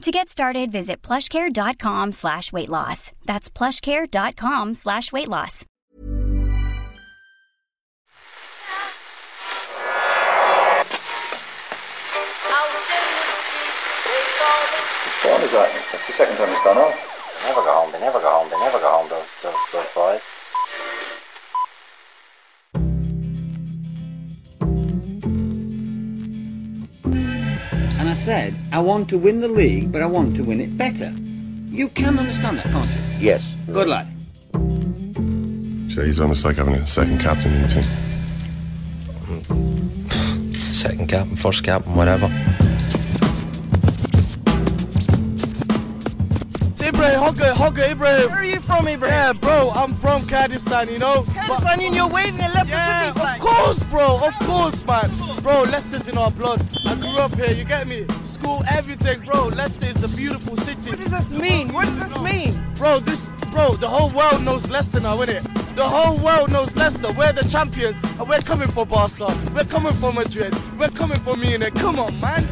To get started, visit plushcare.com slash weight loss. That's plushcare.com slash weight loss. Which one is that? That's the second time it's gone off. They never go home, they never go home, they never go home, those, those, those boys. I said, I want to win the league, but I want to win it better. You can understand that, can't you? Yes. Good lad. So he's almost like having a second captain in the team. Second captain, first captain, whatever. Ibrahim, Hogger, Hogger, Ibrahim. Where are you from, Ibrahim? Yeah, bro, I'm from Kurdistan, you know. Kurdistan, and you're waving a Leicester yeah, City flag. Of course, bro, of course, man. Bro, Leicester's in our blood. I grew up here, you get me? School, everything, bro. Leicester is a beautiful city. What does this mean? What does this mean? Bro, this, bro, the whole world knows Leicester now, innit? The whole world knows Leicester. We're the champions, and we're coming for Barca. We're coming for Madrid. We're coming for Munich. Come on, man.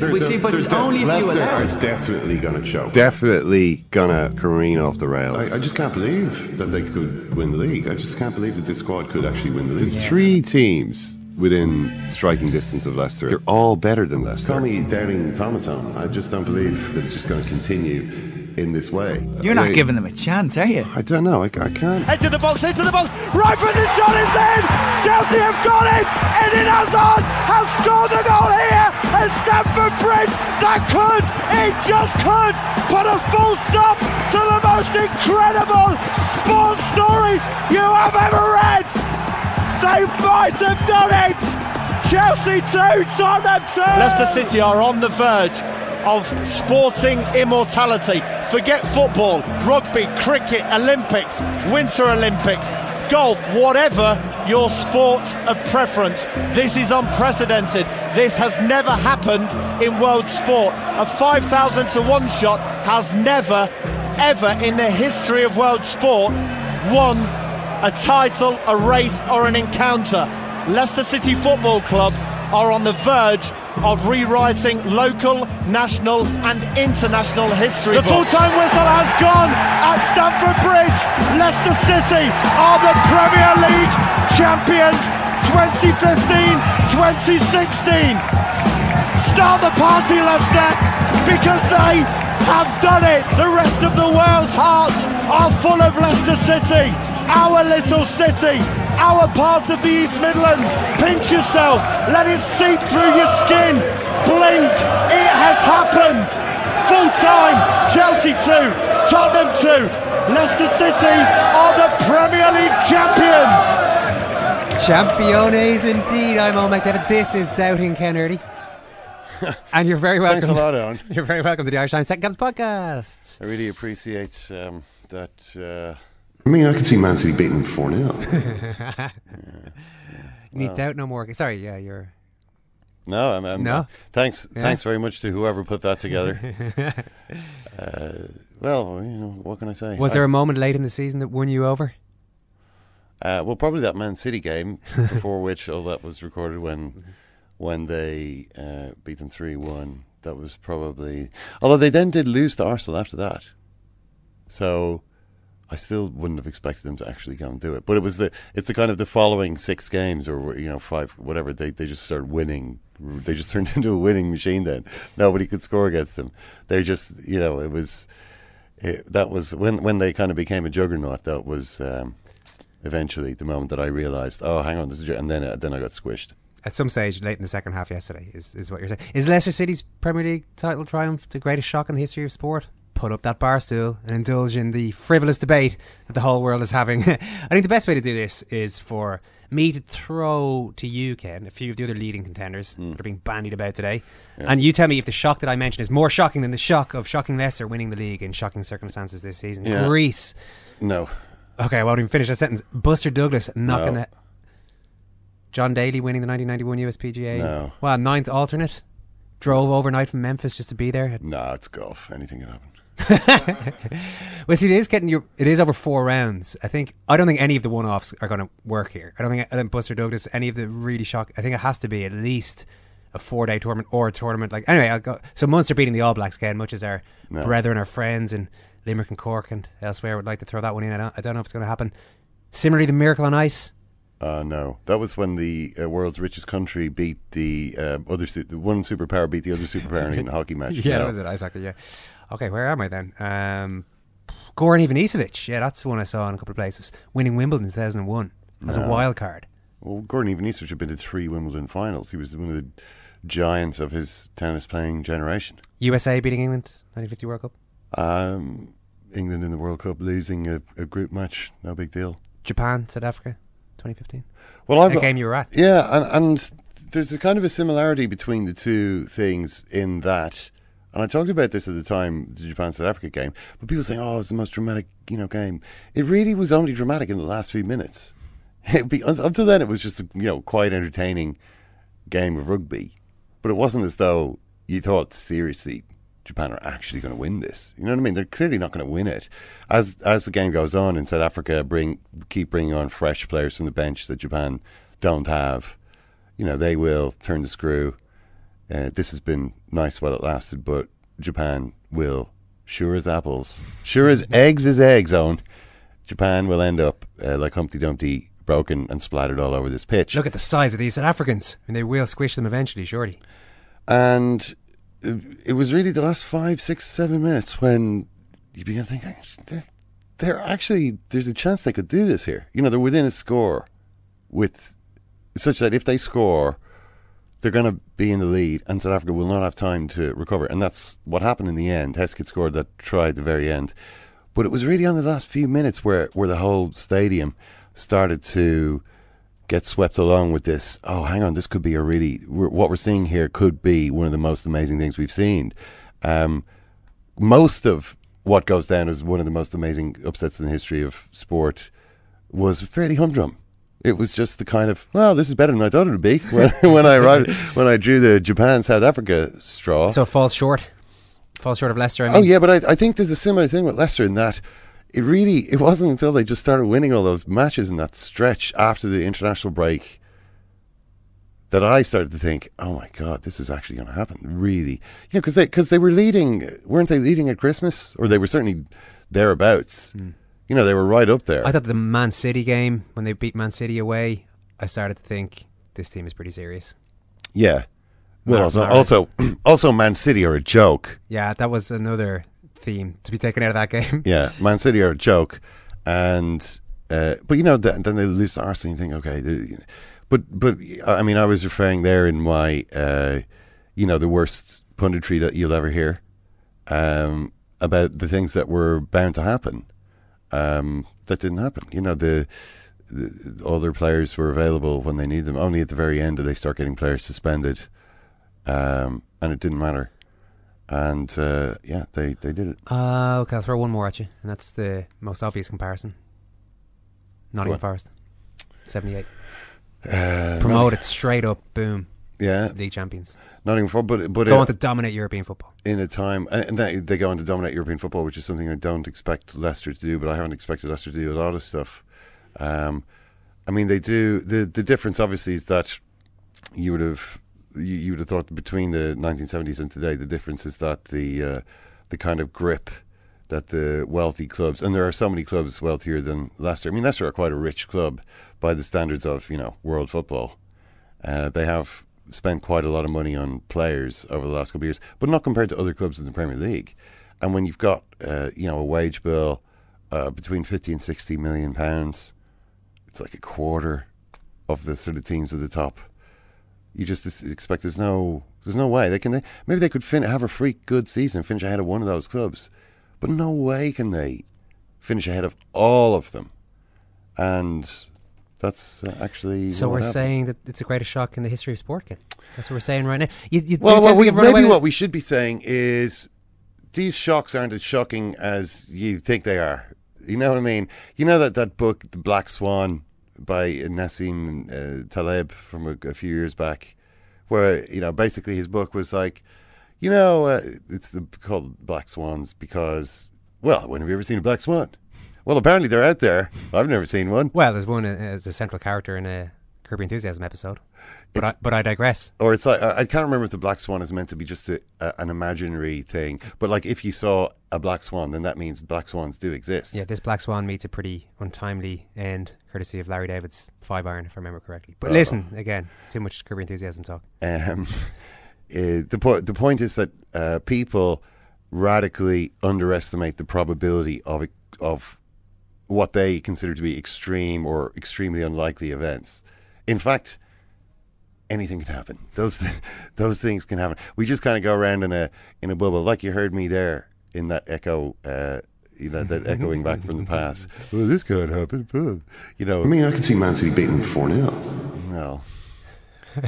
We see, but it's only if you Leicester allow are definitely going to choke. Definitely gonna careen off the rails. I, I just can't believe that they could win the league. I just can't believe that this squad could actually win the league. There's three teams within striking distance of Leicester. They're all better than Leicester. Call me doubting Thomas on. I just don't believe that it's just going to continue in this way. You're not They- giving them a chance, are you? I don't know. I, I can't. Into the box, into the box, right for the shot is in! Chelsea have got it! Eden Hazard has scored the goal here at Stamford Bridge! That could, it just could, put a full stop to the most incredible sports story you have ever read! They might have done it! Chelsea 2, Tottenham 2! Leicester City are on the verge of sporting immortality. Forget football, rugby, cricket, Olympics, Winter Olympics, golf, whatever your sport of preference. This is unprecedented. This has never happened in world sport. A 5,000 to 1 shot has never, ever in the history of world sport won a title, a race, or an encounter. Leicester City Football Club are on the verge of rewriting local, national, and international history. The full-time whistle has gone at Stamford Bridge. Leicester City are the Premier League champions 2015-2016. Start the party, Leicester, because they have done it. The rest of the world's hearts are full of Leicester City, our little city, our part of the East Midlands. Pinch yourself, let it seep through your skin. Blink, it has happened. Full time, Chelsea 2, Tottenham 2, Leicester City are the Premier League champions. Championes indeed. I'm Eoin McDevitt. This is Doubting Ken Early. and you're very welcome. Thanks a lot, Eoin. You're very welcome to the Irish Times Second Caps podcast. I really appreciate um, that. Uh, I mean, I could see Man City beating them 4 0. You need Well. doubt no more. Sorry, yeah, you're. no, I'm, I'm, No? Thanks, Yeah. thanks very much to whoever put that together. uh, well, you know, what can I say? Was I- there a moment late in the season that won you over? Uh, well, probably that Man City game before which all that was recorded when when they uh, beat them three one. That was probably although they then did lose to Arsenal after that. So I still wouldn't have expected them to actually go and do it. But it was the it's the kind of the following six games or you know five whatever they they just started winning. They just turned into a winning machine. Then nobody could score against them. They just you know it was it, that was when when they kind of became a juggernaut. That was um, eventually the moment that I realised, oh, hang on, this is, and then then I got squished. At some stage late in the second half yesterday, is, is what you're saying. Is Leicester City's Premier League title triumph the greatest shock in the history of sport? Put up that bar stool and indulge in the frivolous debate that the whole world is having. I think the best way to do this is for me to throw to you, Ken, a few of the other leading contenders mm. that are being bandied about today. Yeah. And you tell me if the shock that I mentioned is more shocking than the shock of shocking Leicester winning the league in shocking circumstances this season. Yeah. Greece. No. Okay, I won't even finish that sentence. Buster Douglas knocking no. the John Daly winning the 1991 USPGA. No. Well, ninth alternate. Drove overnight from Memphis just to be there. No, it's golf. Anything can happen. well, see, it is getting your. It is over four rounds. I think. I don't think any of the one-offs are going to work here. I don't think. I think Buster Douglas. Any of the really shock. I think it has to be at least a four-day tournament or a tournament. Like anyway, I'll go. So Munster beating the All Blacks, again, much as our no. brethren, our friends in Limerick and Cork and elsewhere would like to throw that one in. I don't, I don't know if it's going to happen. Similarly, the Miracle on Ice uh, no, that was when the uh, world's richest country beat the uh, other su- the one superpower beat the other superpower in a hockey match. Yeah, no. was it exactly? Yeah. Okay, where am I then? Um, Goran Ivanisevic. Yeah, that's the one I saw in a couple of places. Winning Wimbledon in 2001 as no. a wild card. Well, Goran Ivanisevic had been to three Wimbledon finals. He was one of the giants of his tennis playing generation. USA beating England 1950 World Cup. Um, England in the World Cup losing a, a group match, no big deal. Japan, South Africa. 2015. Well, I've, a game you were at. Yeah, and, and there's a kind of a similarity between the two things in that. And I talked about this at the time, the Japan South Africa game. But people saying, "Oh, it's the most dramatic, you know, game." It really was only dramatic in the last few minutes. Be, until then, it was just a you know quite entertaining game of rugby. But it wasn't as though you thought seriously Japan are actually going to win this. You know what I mean? They're clearly not going to win it. As as the game goes on in South Africa, bring keep bringing on fresh players from the bench that Japan don't have. You know they will turn the screw. Uh, this has been nice while it lasted, but Japan will, sure as apples, sure as eggs is eggs, own. Japan will end up uh, like Humpty Dumpty, broken and splattered all over this pitch. Look at the size of these South Africans, I and they will squish them eventually, surely. And it was really the last five, six, seven minutes when you began thinking, they're actually, there's a chance they could do this here. You know, they're within a score with such that if they score, they're going to be in the lead, and South Africa will not have time to recover. And that's what happened in the end. Hesketh scored that try at the very end. But it was really on the last few minutes where, where the whole stadium started to get swept along with this. Oh, hang on, this could be a really what we're seeing here could be one of the most amazing things we've seen. Um, most of what goes down as one of the most amazing upsets in the history of sport was fairly humdrum. It was just the kind of well, this is better than I thought it would be when, when I arrived when I drew the Japan South Africa straw. So falls short, falls short of Leicester. I oh, mean. Oh yeah, but I, I think there's a similar thing with Leicester in that it really it wasn't until they just started winning all those matches in that stretch after the international break that I started to think, oh my god, this is actually going to happen. Really, you know, because they because they were leading, weren't they leading at Christmas, or they were certainly thereabouts. Mm. You know, they were right up there. I thought the Man City game when they beat Man City away, I started to think this team is pretty serious. Yeah. Well, also, also, also, Man City are a joke. Yeah, that was another theme to be taken out of that game. Yeah, Man City are a joke, and uh, but you know then they lose to Arsenal. You think okay, but but I mean I was referring there in my uh, you know the worst punditry that you'll ever hear um, about the things that were bound to happen um, that didn't happen. You know the. The, all their players were available when they need them. Only at the very end did they start getting players suspended, um, and it didn't matter and uh, yeah, they they did it. Uh, okay, I'll throw one more at you, and that's the most obvious comparison. Nottingham Forest, seventy-eight. Uh, Promoted straight up, boom. Yeah, league champions. Nottingham Forest, but but go on to dominate European football in a time, and they, they go on to dominate European football, which is something I don't expect Leicester to do. But I haven't expected Leicester to do a lot of stuff. Um, I mean, they do. the The difference, obviously, is that you would have you, you would have thought between the 1970s and today, the difference is that the uh, the kind of grip that the wealthy clubs, and there are so many clubs wealthier than Leicester. I mean, Leicester are quite a rich club by the standards of you know world football. Uh, they have spent quite a lot of money on players over the last couple of years, but not compared to other clubs in the Premier League. and when you've got uh, you know a wage bill uh, between fifty and sixty million pounds, it's like a quarter of the sort of teams at the top. You just expect there's no there's no way they can maybe they could fin- have a freak good season finish ahead of one of those clubs, but no way can they finish ahead of all of them, and that's uh, actually So we're happened. saying that it's the greatest shock in the history of sport. Ken. That's what we're saying right now. You, you Well, to we, maybe what we should be saying is these shocks aren't as shocking as you think they are. You know what I mean? You know that, that book, The Black Swan, by Nassim uh, Taleb from a, a few years back, where, you know, basically his book was like, you know, uh, it's the, called Black Swans because, well, when have you ever seen a black swan? Well, apparently they're out there. I've never seen one. Well, there's one as a central character in a Curb Your Enthusiasm episode. But I, but I digress. Or it's like I can't remember if the black swan is meant to be just a, a, an imaginary thing, but like if you saw a black swan, then that means black swans do exist. Yeah, this Black Swan meets a pretty untimely end, courtesy of Larry David's five iron, if I remember correctly. But Oh. listen, again, too much Curb Your Enthusiasm talk. Um, uh, the point the point is that uh, people radically underestimate the probability of it- of what they consider to be extreme or extremely unlikely events. In fact, anything can happen. Those th- those things can happen. We just kind of go around in a in a bubble, like you heard me there in that echo. Uh, that, that echoing back from the past. Well, this can't happen. You know. I mean, I could see Man City beating 4 0. No.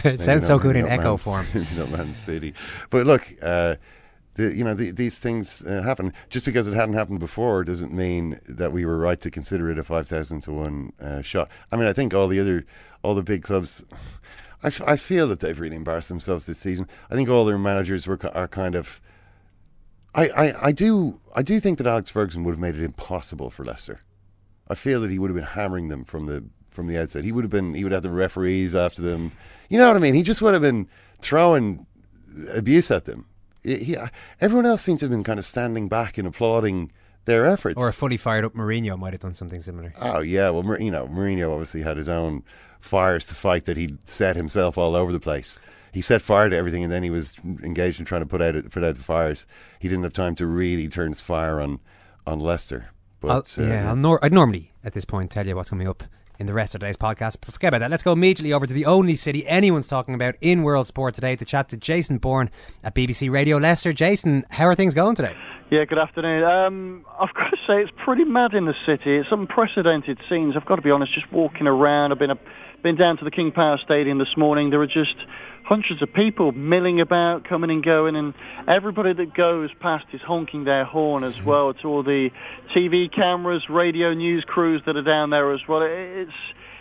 It sounds so good in echo Man- form. maybe not Man City, but look, uh, the, you know the, these things uh, happen. Just because it hadn't happened before doesn't mean that we were right to consider it a five thousand to one uh, shot. I mean, I think all the other, all the big clubs. I, f- I feel that they've really embarrassed themselves this season. I think all their managers were are kind of. I, I, I do I do think that Alex Ferguson would have made it impossible for Leicester. I feel that he would have been hammering them from the from the outside. He would have been he would have the referees after them. You know what I mean? He just would have been throwing abuse at them. He, he- everyone else seems to have been kind of standing back and applauding their efforts. Or a fully fired up Mourinho might have done something similar. Oh yeah, well you know Mourinho obviously had his own fires to fight that he'd set himself all over the place. He set fire to everything, and then he was engaged in trying to put out put out the fires. He didn't have time to really turn his fire on on Leicester. But I'll, uh, yeah, I'll nor- I'd normally at this point tell you what's coming up in the rest of today's podcast. But forget about that. Let's go immediately over to the only city anyone's talking about in world sport today to chat to Jason Bourne at BBC Radio Leicester. Jason, how are things going today? Yeah, good afternoon. Um, I've got to say, it's pretty mad in the city. It's unprecedented scenes. I've got to be honest. Just walking around, I've been a, been down to the King Power Stadium this morning. There are just hundreds of people milling about, coming and going, and everybody that goes past is honking their horn as well. To all the TV cameras, radio news crews that are down there as well. It's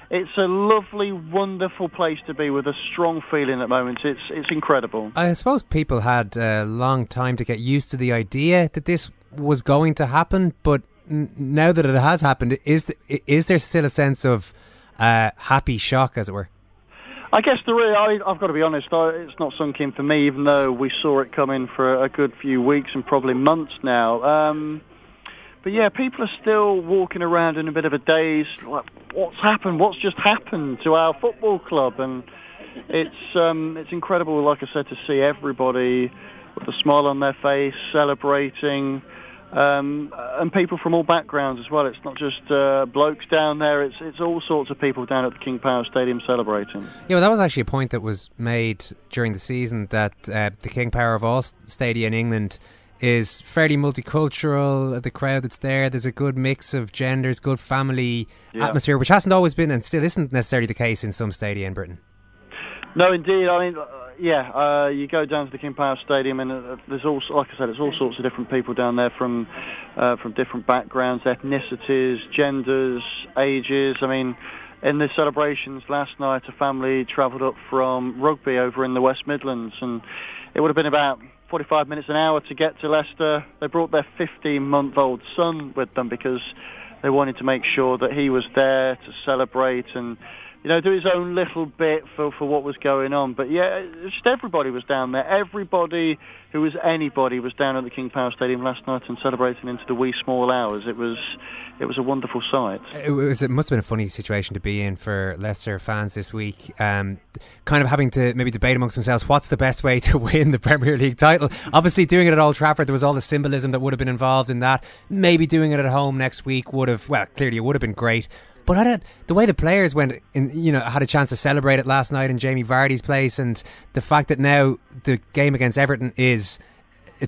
it's a lovely, wonderful place to be with a strong feeling at the moment. It's it's incredible. I suppose people had a long time to get used to the idea that this was going to happen, but now that it has happened, is is there still a sense of uh, happy shock, as it were? I guess the real, I, I've got to be honest, I, it's not sunk in for me, even though we saw it coming for a good few weeks and probably months now. Um, but yeah, people are still walking around in a bit of a daze. Like, what's happened? What's just happened to our football club? And it's um, it's incredible, like I said, to see everybody with a smile on their face, celebrating. Um, and people from all backgrounds as well. It's not just uh, blokes down there. It's it's all sorts of people down at the King Power Stadium celebrating. Yeah, well, that was actually a point that was made during the season that uh, the King Power of all s- stadia in England is fairly multicultural. The crowd that's there, there's a good mix of genders, good family Yeah. atmosphere, which hasn't always been and still isn't necessarily the case in some stadia in Britain. No, indeed. I mean, yeah, uh, you go down to the King Power Stadium, and uh, there's all, like I said, there's all sorts of different people down there from uh, from different backgrounds, ethnicities, genders, ages. I mean, in the celebrations last night, a family travelled up from Rugby over in the West Midlands, and it would have been about 45 minutes an hour to get to Leicester. They brought their 15-month-old son with them because they wanted to make sure that he was there to celebrate and you know, do his own little bit for, for what was going on. But yeah, just everybody was down there. Everybody who was anybody was down at the King Power Stadium last night and celebrating into the wee small hours. It was it was a wonderful sight. It was. It must have been a funny situation to be in for Leicester fans this week. Um, kind of having to maybe debate amongst themselves what's the best way to win the Premier League title. Obviously, doing it at Old Trafford, there was all the symbolism that would have been involved in that. Maybe doing it at home next week would have. Well, clearly, it would have been great. But the way the players went, in, you know, had a chance to celebrate it last night in Jamie Vardy's place, and the fact that now the game against Everton is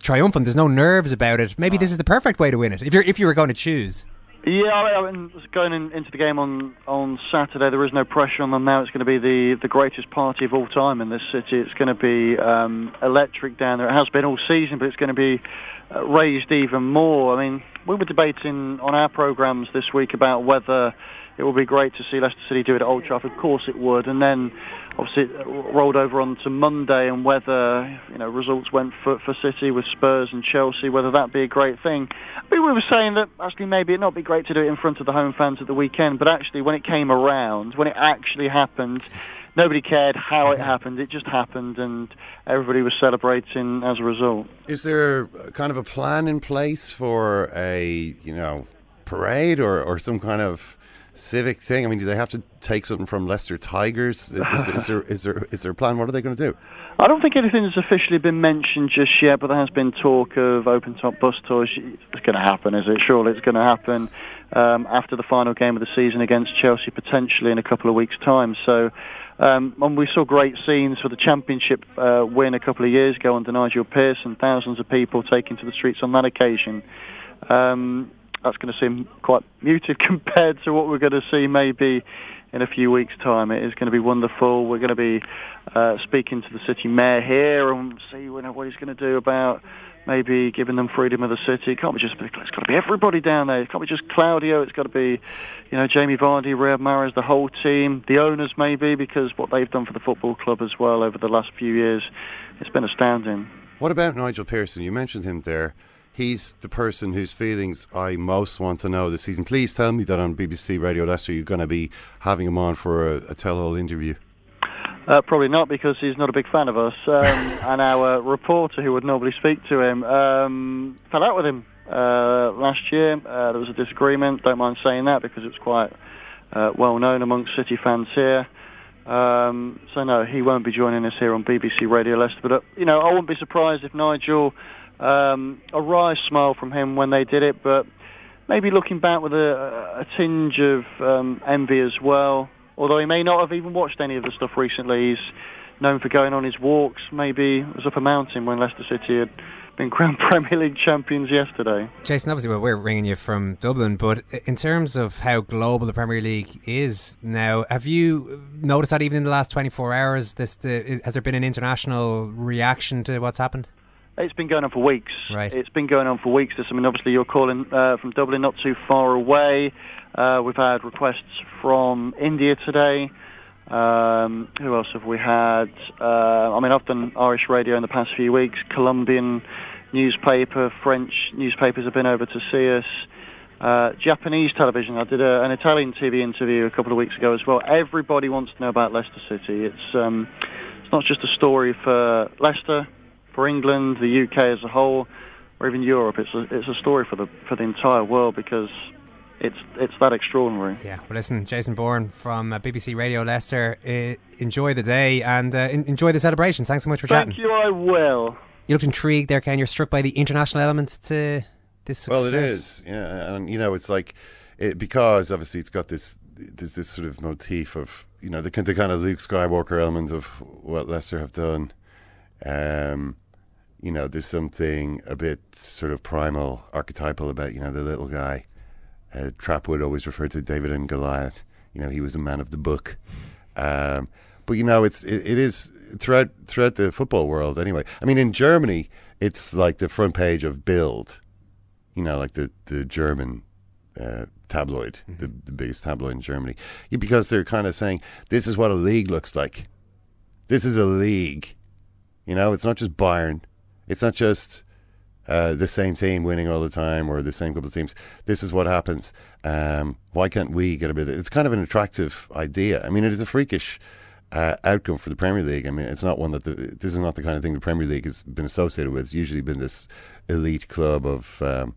triumphant. There's no nerves about it. Maybe this is the perfect way to win it if you're if you were going to choose. Yeah, I mean, going in, into the game on, on Saturday, there is no pressure on them now. It's going to be the, the greatest party of all time in this city. It's going to be um, electric down there. It has been all season, but it's going to be uh, raised even more. I mean, we were debating on our programmes this week about whether it would be great to see Leicester City do it at Old Trafford. Of course it would. And then obviously it rolled over onto Monday and whether you know results went for, for City with Spurs and Chelsea, whether that'd be a great thing. we were saying that actually maybe it'd not be great to do it in front of the home fans at the weekend, but actually when it came around, when it actually happened, nobody cared how it happened. It just happened, and everybody was celebrating as a result. Is there kind of a plan in place for a you know parade or, or some kind of civic thing? I mean, do they have to take something from Leicester Tigers? Is, there, is, there, is, there, a plan? What are they going to do? I don't think anything has officially been mentioned just yet, but there has been talk of open top bus tours. It's going to happen, is it? Surely it's going to happen um, after the final game of the season against Chelsea, potentially in a couple of weeks' time. So, um, and we saw great scenes for the championship uh, win a couple of years ago under Nigel Pearson. Thousands of people taking to the streets on that occasion. Um, that's going to seem quite muted compared to what we're going to see maybe in a few weeks' time. It is going to be wonderful. We're going to be uh, speaking to the city mayor here and see what he's going to do about maybe giving them freedom of the city. It can't be just it's got to be everybody down there. It can't be just Claudio. It's got to be, you know, Jamie Vardy, Riyad Mahrez, the whole team, the owners maybe because what they've done for the football club as well over the last few years, it's been astounding. What about Nigel Pearson? You mentioned him there he's the person whose feelings I most want to know this season. Please tell me that on BBC Radio Leicester you're going to be having him on for a, a tell-all interview. Uh, probably not because he's not a big fan of us. Um, and our reporter, who would normally speak to him, um, fell out with him uh, last year. Uh, there was a disagreement. Don't mind saying that because it's quite uh, well known amongst City fans here. Um, so no, he won't be joining us here on BBC Radio Leicester. But uh, you know, I wouldn't be surprised if Nigel um, a wry smile from him when they did it, but maybe looking back with a, a tinge of um, envy as well. Although he may not have even watched any of the stuff recently, he's known for going on his walks. Maybe it was up a mountain when Leicester City had been crowned Premier League champions yesterday. Jason, obviously, well, we're ringing you from Dublin, but in terms of how global the Premier League is now, have you noticed that even in the last 24 hours, this the, has there been an international reaction to what's happened? It's been going on for weeks. Right. It's been going on for weeks. This, I mean, obviously, you're calling uh, from Dublin, not too far away. Uh, we've had requests from India today. Um, who else have we had? Uh, I mean, I've done Irish radio in the past few weeks. Colombian newspaper, French newspapers have been over to see us. Uh, Japanese television. I did a, an Italian TV interview a couple of weeks ago as well. Everybody wants to know about Leicester City. It's um, it's not just a story for Leicester for England, the UK as a whole, or even Europe. It's a, it's a story for the for the entire world because it's it's that extraordinary. Yeah. Well, listen, Jason Bourne from uh, BBC Radio Leicester. Uh, enjoy the day and uh, enjoy the celebrations. Thanks so much for Thank chatting. Thank you. I will. You look intrigued there, Ken. You're struck by the international elements to this success. Well, it is. Yeah, and you know, it's like it, because obviously it's got this there's this sort of motif of you know the, the kind of Luke Skywalker element of what Leicester have done. Um, you know, there's something a bit sort of primal, archetypal about, you know, the little guy. Uh, Trapwood always referred to David and Goliath. You know, he was a man of the book. Um, but you know, it's it, it is throughout throughout the football world. Anyway, I mean, in Germany, it's like the front page of Bild. You know, like the the German uh, tabloid, mm-hmm. the, the biggest tabloid in Germany, because they're kind of saying this is what a league looks like. This is a league. You know, it's not just Bayern. It's not just uh, the same team winning all the time or the same couple of teams. This is what happens. Um, why can't we get a bit? Of, it? it's kind of an attractive idea. I mean, it is a freakish uh, outcome for the Premier League. I mean, it's not one that the, this is not the kind of thing the Premier League has been associated with. It's usually been this elite club of um,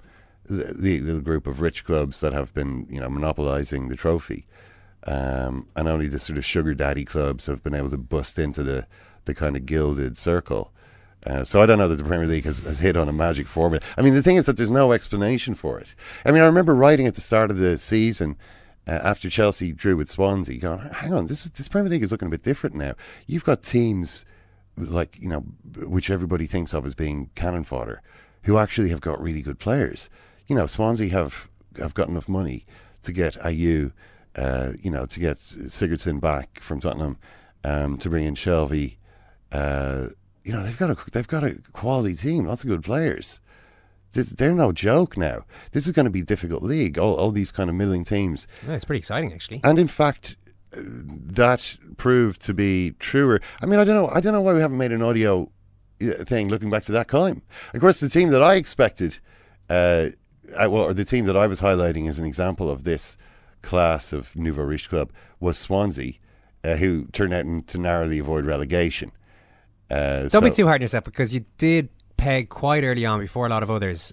the, little group of rich clubs that have been, you know, monopolising the trophy. Um, and only the sort of sugar daddy clubs have been able to bust into the, the kind of gilded circle. Uh, so I don't know that the Premier League has, has hit on a magic formula. I mean, the thing is that there's no explanation for it. I mean, I remember writing at the start of the season uh, after Chelsea drew with Swansea, going, "Hang on, this is, this Premier League is looking a bit different now. You've got teams like you know, which everybody thinks of as being cannon fodder, who actually have got really good players. You know, Swansea have have got enough money to get Ayew, uh, you know, to get Sigurdsson back from Tottenham, um, to bring in Shelvey. Uh, you know, they've got a they've got a quality team, lots of good players. This, they're no joke now. This is going to be a difficult league. All, all these kind of middling teams. Yeah, it's pretty exciting, actually. And in fact, that proved to be truer. I mean, I don't know. I don't know why we haven't made an audio thing looking back to that time. Of course, the team that I expected, uh, I, well, or the team that I was highlighting as an example of this class of nouveau riche club was Swansea, uh, who turned out to narrowly avoid relegation. Uh, Don't so be too hard on yourself because you did peg quite early on before a lot of others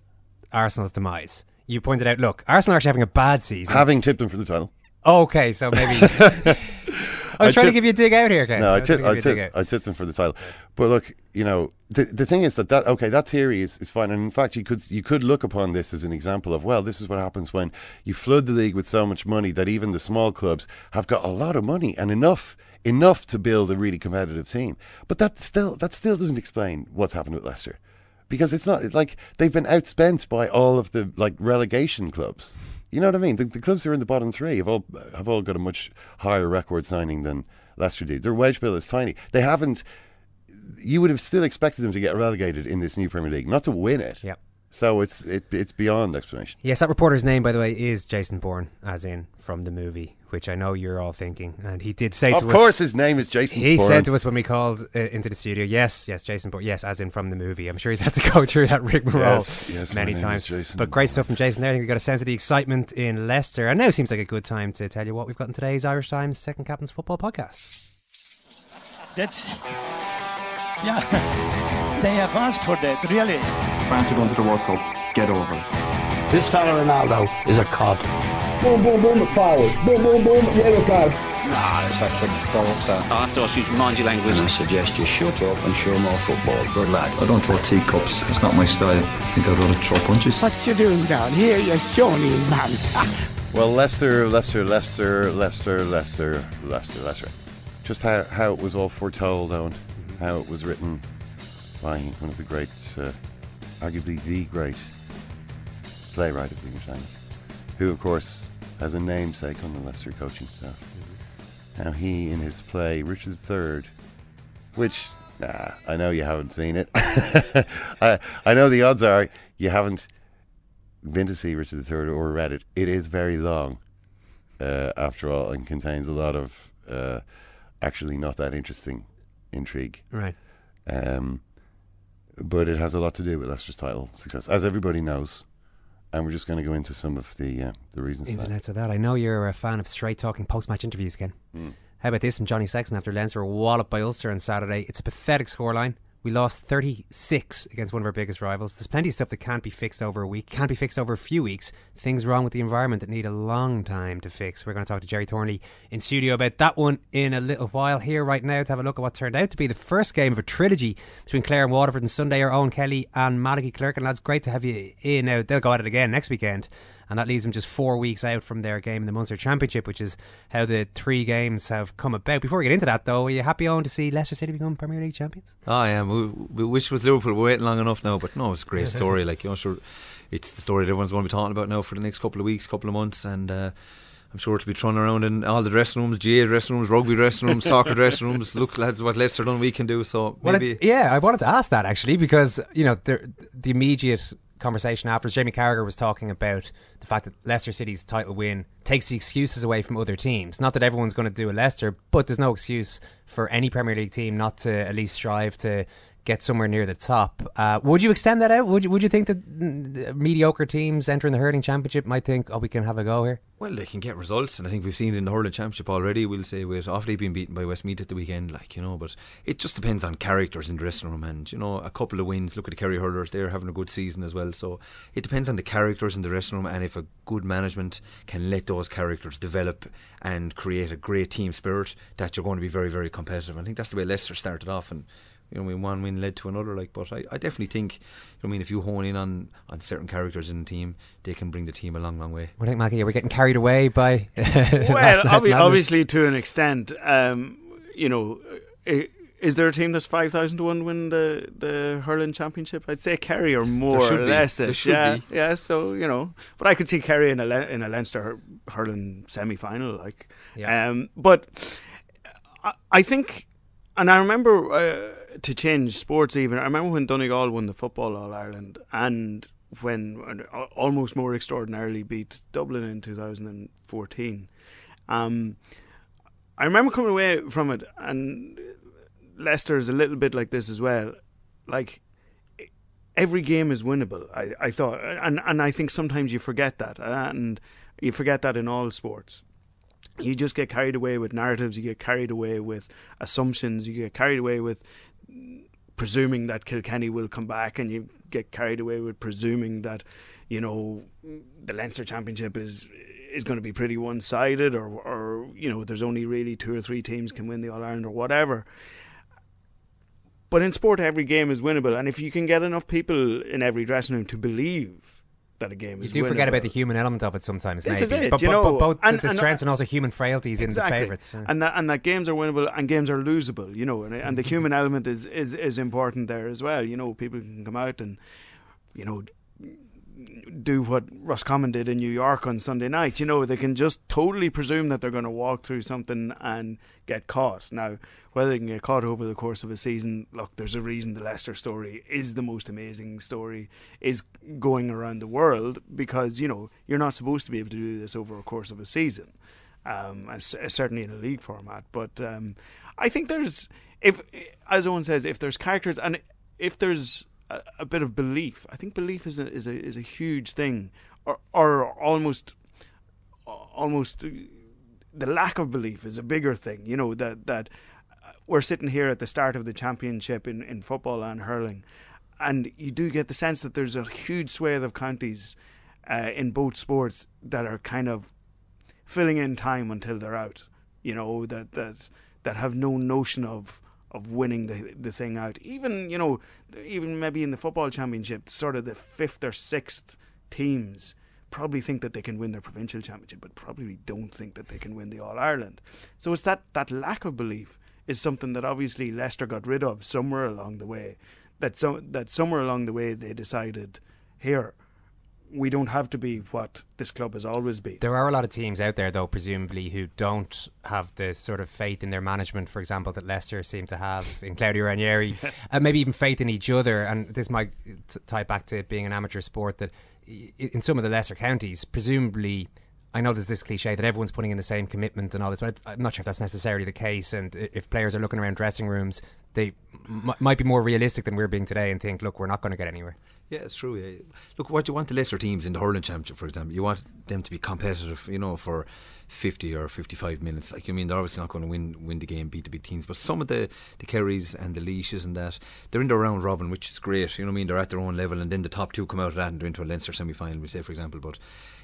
Arsenal's demise. You pointed out, look, Arsenal are actually having a bad season. having tipped them for the title. okay, so maybe I was I trying to give you a dig out here, Ken. No, I, was trying I, give you a dig tip, out. I tipped them for the title. But look, you know, the the thing is that, that okay, that theory is, is fine, and in fact, you could you could look upon this as an example of well, this is what happens when you flood the league with so much money that even the small clubs have got a lot of money and enough enough to build a really competitive team. But that still that still doesn't explain what's happened with Leicester. Because it's not like they've been outspent by all of the like relegation clubs. You know what I mean? The, the clubs who are in the bottom three have all have all got a much higher record signing than Leicester did. Their wage bill is tiny. They haven't. You would have still expected them to get relegated in this new Premier League, not to win it. So it's it, it's beyond explanation. Yes, that reporter's name, by the way, is Jason Bourne, as in from the movie, which I know you're all thinking. And he did say Of to us. "Of course, his name is Jason. He Bourne. said to us when we called uh, into the studio, yes, yes, Jason Bourne, yes, as in from the movie. I'm sure he's had to go through that rigmarole Yes, yes, my many name times. is Jason but great stuff from Jason there. I think we got a sense of the excitement in Leicester. And now seems like a good time to tell you what we've got in today's Irish Times Second Captain's Football podcast. That's. Yeah. They have asked for that, really. France are going to the World Cup. Get over it. This fella Ronaldo is a cod. Boom, boom, boom, forward. Boom, boom, boom, yellow card. Nah, it's actually bollocks that. I have to ask you to mind your language. And I suggest you shut up and show more football. Good lad. I don't throw teacups. It's not my style. I think I'd rather throw punches. What you doing down here, you shawny man? Well, Leicester, Leicester, Leicester, Leicester, Leicester, Leicester, Leicester. Just how, how it was all foretold, Eoin. How it was written by one of the great, uh, arguably the great playwright of the English language, who, of course, has a namesake on the Leicester coaching staff. Now he, in his play Richard III, which, nah, I know you haven't seen it. I, I know the odds are you haven't been to see Richard III or read it. It is very long, uh, after all, and contains a lot of uh, actually not that interesting intrigue. Right. Um, but it has a lot to do with Leicester's title success, as everybody knows. And we're just going to go into some of the uh, the reasons. for that. Internets of that. I know you're a fan of straight talking post match interviews, Ken. Mm. How about this from Johnny Sexton after Leinster were walloped by Ulster on Saturday? It's a pathetic scoreline. We lost 36 against one of our biggest rivals. There's plenty of stuff that can't be fixed over a week, can't be fixed over a few weeks. Things wrong with the environment that need a long time to fix. We're going to talk to Gerry Thornley in studio about that one in a little while. Here, right now, to have a look at what turned out to be the first game of a trilogy between Clare and Waterford on Sunday. Our Eoin Kelly and Malachy Clerkin. And lads, great to have you in. Now, they'll go at it again next weekend and that leaves them just four weeks out from their game in the Munster Championship, which is how the three games have come about. Before we get into that, though, are you happy on to see Leicester City become Premier League champions? Oh, I am. We, we wish it was Liverpool. We're waiting long enough now, but no, it's a great story. like you know, sure, it's the story that everyone's going to be talking about now for the next couple of weeks, couple of months, and. Uh, I'm sure to be thrown around in all the dressing rooms, GAA dressing rooms, rugby dressing rooms, soccer dressing rooms. Look, lads, what Leicester done we can do. So Well, maybe it- yeah, I wanted to ask that actually because you know the the immediate conversation after Jamie Carragher was talking about the fact that Leicester City's title win takes the excuses away from other teams. Not that everyone's going to do a Leicester, but there's no excuse for any Premier League team not to at least strive to get somewhere near the top. Uh, would you extend that out? Would you, would you think that mm, mediocre teams entering the hurling championship might think, oh, we can have a go here? Well, they can get results, and I think we've seen it in the hurling championship already. We'll say with Offaly being beaten by Westmeath at the weekend, like you know, but it just depends on characters in the dressing room, and you know, a couple of wins. Look at the Kerry hurlers; they're having a good season as well. So it depends on the characters in the dressing room, and if a good management can let those characters develop and create a great team spirit, that you're going to be very, very competitive. I think that's the way Leicester started off, and you know, I mean, one win led to another. Like, but I, I definitely think, you know, I mean, if you hone in on, on certain characters in the team, they can bring the team a long, long way. What do you think, Maggie? Are we getting carried away by? well, obvi- obviously, to an extent, um, you know. is there a team that's five thousand to one win the the hurling championship? I'd say Kerry or more or less. It. Yeah, be. yeah. So you know, but I could see Kerry in a Le- in a Leinster hurling semi final, like. Yeah. Um, but I, I think, and I remember. Uh, to change sports even. I remember when Donegal won the football All Ireland and when uh, almost more extraordinarily beat Dublin in 2014. Um, I remember coming away from it, and Leicester is a little bit like this as well. Like every game is winnable. I, I thought, and and I think sometimes you forget that, and you forget that in all sports you just get carried away with narratives, you get carried away with assumptions, you get carried away with presuming that Kilkenny will come back, and you get carried away with presuming that you know the Leinster Championship is is going to be pretty one sided, or or you know there's only really two or three teams can win the All Ireland or whatever. But in sport, every game is winnable, and if you can get enough people in every dressing room to believe that a game you do forget about the human element of it sometimes. This maybe. is it, but, you but, know, but both and- the and- strengths and also human frailties exactly. in the favourites. and that and that games are winnable and games are losable. You know, and, and the human element is, is is important there as well. You know, people can come out and you know do what Roscommon did in New York on Sunday night. You know, they can just totally presume that they're going to walk through something and get caught. Now, whether they can get caught over the course of a season, look, there's a reason the Leicester story is the most amazing story, is going around the world because, you know, you're not supposed to be able to do this over a course of a season. Um, certainly in a league format, but um, I think there's if, as Eoin says, if there's characters and if there's a, a bit of belief. I think belief is a is a is a huge thing, or or almost almost the lack of belief is a bigger thing. You know that that uh, we're sitting here at the start of the championship in in football and hurling, and you do get the sense that there's a huge swathe of counties uh, in both sports that are kind of filling in time until they're out. You know that that that have no notion of of winning the the thing out. Even you know, even maybe in the football championship, sort of the fifth or sixth teams probably think that they can win their provincial championship, but probably don't think that they can win the All Ireland. So it's that that lack of belief is something that obviously Leicester got rid of somewhere along the way. That so that somewhere along the way they decided here we don't have to be what this club has always been. There are a lot of teams out there, though, presumably, who don't have the sort of faith in their management, for example, that Leicester seem to have in Claudio Ranieri, and maybe even faith in each other. And this might t- tie back to it being an amateur sport that in some of the lesser counties, presumably. I know there's this cliche that everyone's putting in the same commitment and all this, but I'm not sure if that's necessarily the case. And if players are looking around dressing rooms, they m- might be more realistic than we're being today and think, look, we're not going to get anywhere. Yeah, it's true. Yeah. Look, what you want the lesser teams in the hurling championship, for example, you want them to be competitive, you know, for 50 or 55 minutes. Like, I mean, they're obviously not going to win win the game, beat the big teams, but some of the, the Kerrys and the Laoises and that, they're in the round robin, which is great. You know what I mean? They're at their own level, and then the top two come out of that and they're into a Leinster semi final, we say, for example. But,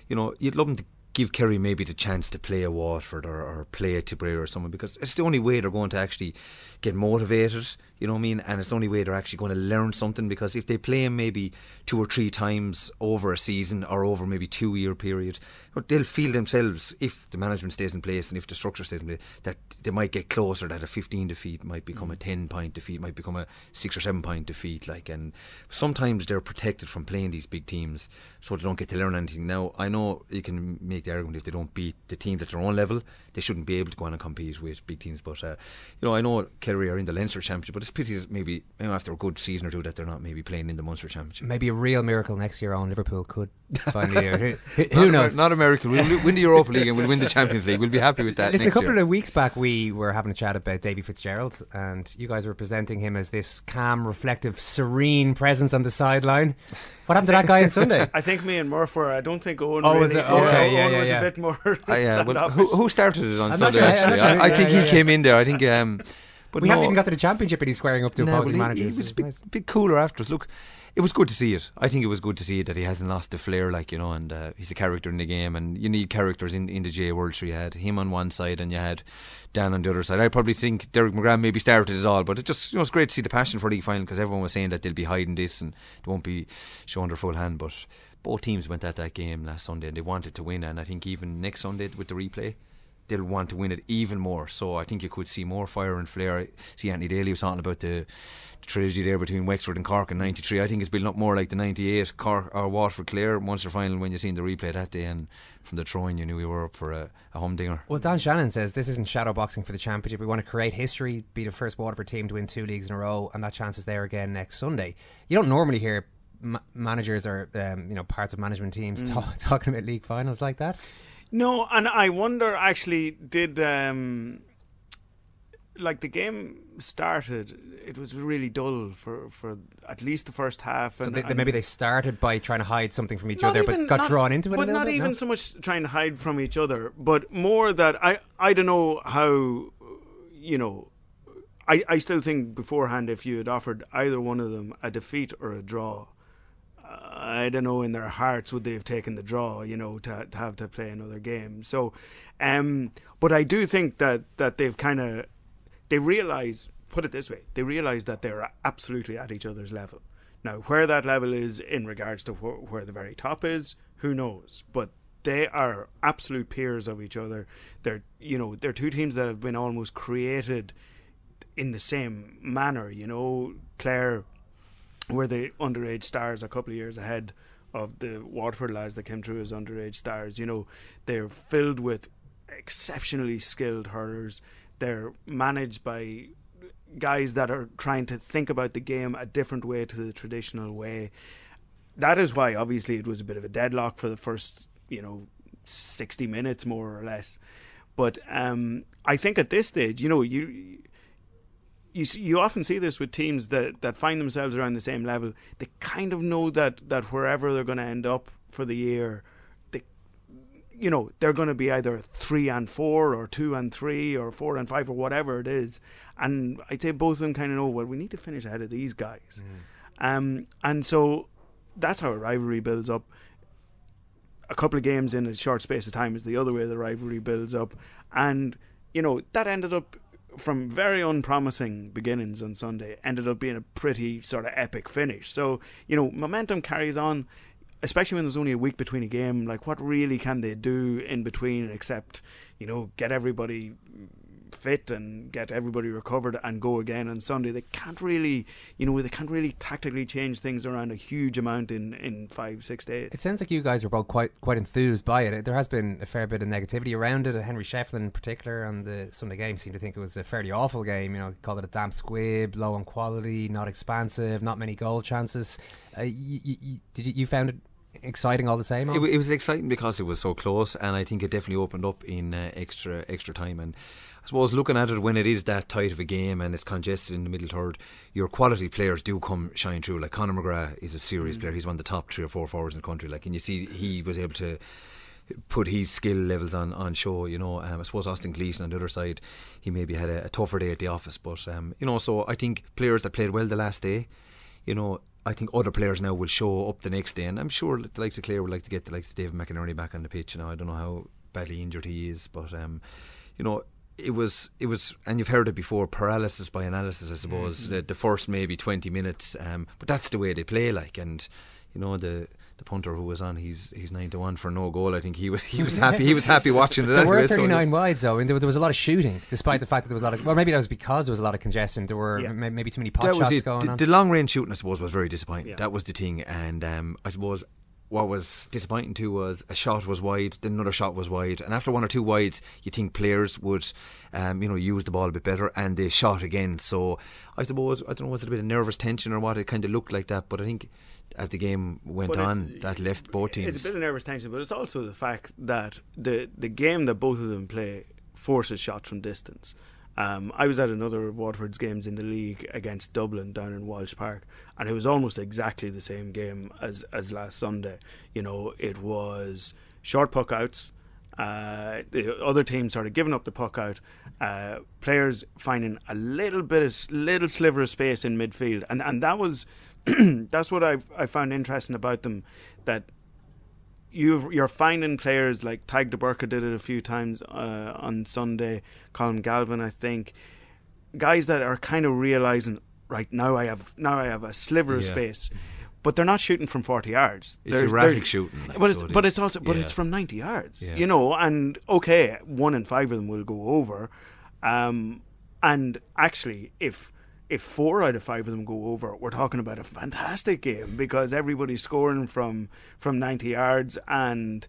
you know, you'd love them to give Kerry maybe the chance to play a Waterford or, or play a Tipperary or someone because it's the only way they're going to actually get motivated, you know what I mean? And it's the only way they're actually going to learn something because if they play him maybe two or three times over a season or over maybe two year period, they'll feel themselves if the management stays in place and if the structure stays in place that they might get closer that a 15 defeat might become a 10 point defeat might become a 6 or 7 point defeat like and sometimes they're protected from playing these big teams so they don't get to learn anything now I know you can make the argument if they don't beat the teams at their own level they shouldn't be able to go on and compete with big teams but uh, you know I know Kerry are in the Leinster Championship but it's pity that maybe you know, after a good season or two that they're not maybe playing in the Munster Championship. Maybe a real miracle next year on Liverpool could finally. who who- Not knows? Not a miracle. We'll win the Europa League and we'll win the Champions League. We'll be happy with that Listen, a couple year. of weeks back, we were having a chat about Davy Fitzgerald, and you guys were presenting him as this calm, reflective, serene presence on the sideline. What happened to that guy on Sunday? I think me and Murph were. I don't think Eoin. Oh, really, was it? Okay, yeah, Eoin yeah, was yeah. a bit more. Ah, yeah, well, who, who started it on I'm Sunday? sure, I'm actually, not sure. I, I think yeah, he yeah. came in there. I think, um, but we no, haven't even got to the championship, and he's squaring up to No, opposing but he- managers. He, was a bit, nice. bit cooler after us. Look, it was good to see it. I think it was good to see it that he hasn't lost the flair, like you know, and uh, he's a character in the game. And you need characters in in the J World. So you had him on one side, and you had Dan on the other side. I probably think Derek McGrath maybe started it all, but it just you know it's great to see the passion for league final because everyone was saying that they'll be hiding this and they won't be showing their full hand. But both teams went at that game last Sunday and they wanted to win. And I think even next Sunday with the replay they'll want to win it even more. So I think you could see more fire and flair. I see Anthony Daly was talking about the, the trilogy there between Wexford and Cork in '93. I think it's building up more like the '98 Cork or Waterford Clare Munster final when you seen the replay that day, and from the throwing you knew we were up for a, a humdinger. Well, Dan Shanahan says this isn't shadow boxing for the championship. We want to create history, be the first Waterford team to win two leagues in a row, and that chance is there again next Sunday. You don't normally hear managers or um, you know parts of management teams Mm. ta- talking about league finals like that. No, and I wonder actually did um like the game started it was really dull for for at least the first half So and, they, they- maybe they started by trying to hide something from each other, even- but got not- drawn into it. But a not bit, even no? so much trying to hide from each other, but more that I I don't know how you know. I, I still think beforehand if you had offered either one of them a defeat or a draw, I don't know in their hearts would they have taken the draw, you know, to, to have to play another game. So, um, but I do think that that they've kind of they realize, put it this way, they realize that they're absolutely at each other's level. Now, where that level is in regards to wh- where the very top is, who knows? But they are absolute peers of each other. They're you know they're two teams that have been almost created in the same manner. You know, Clare were the underage stars a couple of years ahead of the Waterford lads that came through as underage stars. You know, they're filled with exceptionally skilled hurlers. They're managed by guys that are trying to think about the game a different way to the traditional way. That is why, obviously, it was a bit of a deadlock for the first, you know, 60 minutes, more or less. But um, I think at this stage, you know, you you see, you often see this with teams that, that find themselves around the same level. They kind of know that, that wherever they're going to end up for the year, they, you know, they're going to be either three and four, or two and three, or four and five, or whatever it is. And I'd say both of them kind of know. Well, we need to finish ahead of these guys, um, and so that's how a rivalry builds up. A couple of games in a short space of time is the other way the rivalry builds up, and you know that ended up from very unpromising beginnings on Sunday ended up being a pretty sort of epic finish. So, you know, momentum carries on, especially when there's only a week between a game. Like, what really can they do in between except, you know, get everybody fit and get everybody recovered and go again on Sunday? They can't really, you know, they can't really tactically change things around a huge amount in, in five, six days. It sounds like you guys were both quite quite enthused by it. There has been a fair bit of negativity around it. Henry Shefflin, in particular, on the Sunday game, seemed to think it was a fairly awful game. You know, called it a damp squib, low on quality, not expansive, not many goal chances. Uh, you, you, did you, you found it exciting all the same? It, it was exciting because it was so close, and I think it definitely opened up in uh, extra extra time. And I suppose looking at it when it is that tight of a game and it's congested in the middle third, your quality players do come shine through. Like Conor McGrath is a serious player; he's one of the top three or four forwards in the country. Like, and you see he was able to put his skill levels on, on show. You know, um, I suppose Austin Gleeson on the other side, he maybe had a, a tougher day at the office, but um, you know, so I think players that played well the last day, you know. I think other players now will show up the next day, and I'm sure the likes of Clare would like to get the likes of David McInerney back on the pitch. You know, I don't know how badly injured he is, but um, you know, it was it was, and you've heard it before, paralysis by analysis. I suppose Mm-hmm. the, the first maybe 20 minutes, um, but that's the way they play. Like, and you know the. The punter who was on, he's he's nine to one for no goal. I think he was he was happy. He was happy watching it. There were anyway, so- 39 wides though, and there, there was a lot of shooting, despite the fact that there was a lot of. Well, maybe that was because there was a lot of congestion. There were Yeah. m- maybe too many pot that shots it. going the, on. the long range shooting, I suppose, was very disappointing. That was the thing, and um, I suppose what was disappointing too was a shot was wide, then another shot was wide, and after one or two wides, you think players would, um, you know, use the ball a bit better, and they shot again. So I suppose I don't know was it a bit of nervous tension or what? It kind of looked like that, but I think as the game went But on, that left both teams. It's a bit of nervous tension, but it's also the fact that the the game that both of them play forces shots from distance. Um, I was at another of Waterford's games in the league against Dublin down in Walsh Park, and it was almost exactly the same game as as last Sunday. You know, it was short puck outs. Uh, the other team started giving up the puck out. Uh, players finding a little bit of little sliver of space in midfield, and and that was that's what I I found interesting about them. That you you're finding players like Tadhg de Búrca did it a few times uh, on Sunday. Colm Galvin, I think, guys that are kind of realizing right now I have now I have a sliver of Yeah. space. But they're not shooting from forty yards. It's They're- erratic they're- shooting, like, but it's but it's also but Yeah. it's from ninety yards. Yeah. You know, and okay, one in five of them will go over. Um, and actually, if if four out of five of them go over, we're talking about a fantastic game because everybody's scoring from from ninety yards and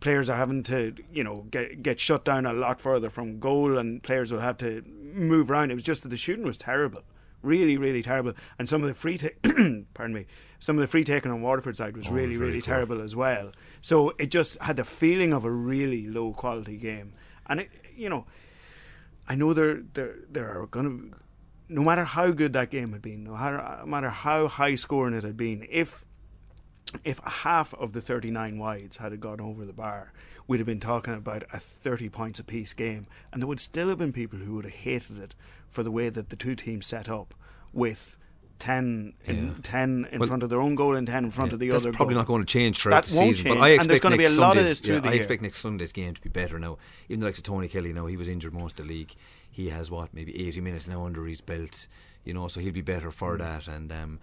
players are having to you know get get shut down a lot further from goal and players will have to move around. It was just that the shooting was terrible. Really, really terrible, and some of the free, ta- pardon me, some of the free taking on Waterford side was Oh, really, really terrible as well. So it just had the feeling of a really low quality game, and it, you know, I know there there there are going to, no matter how good that game had been, no uh, matter, how high scoring it had been, if if half of the 39 wides had gone over the bar, we'd have been talking about a 30 points apiece game, and there would still have been people who would have hated it for the way that the two teams set up with. 10 in, Yeah. 10 in Well, front of their own goal and 10 in front of the other. That's probably goal. not going to change throughout That the season. change, But I and expect there's going to be a next lot of Sunday's- this through yeah, the I year. expect next Sunday's game to be better now. Even the likes of Tony Kelly now, he was injured most of the league. He has what maybe 80 minutes now under his belt, you know, so he'll be better for Mm. that. And um,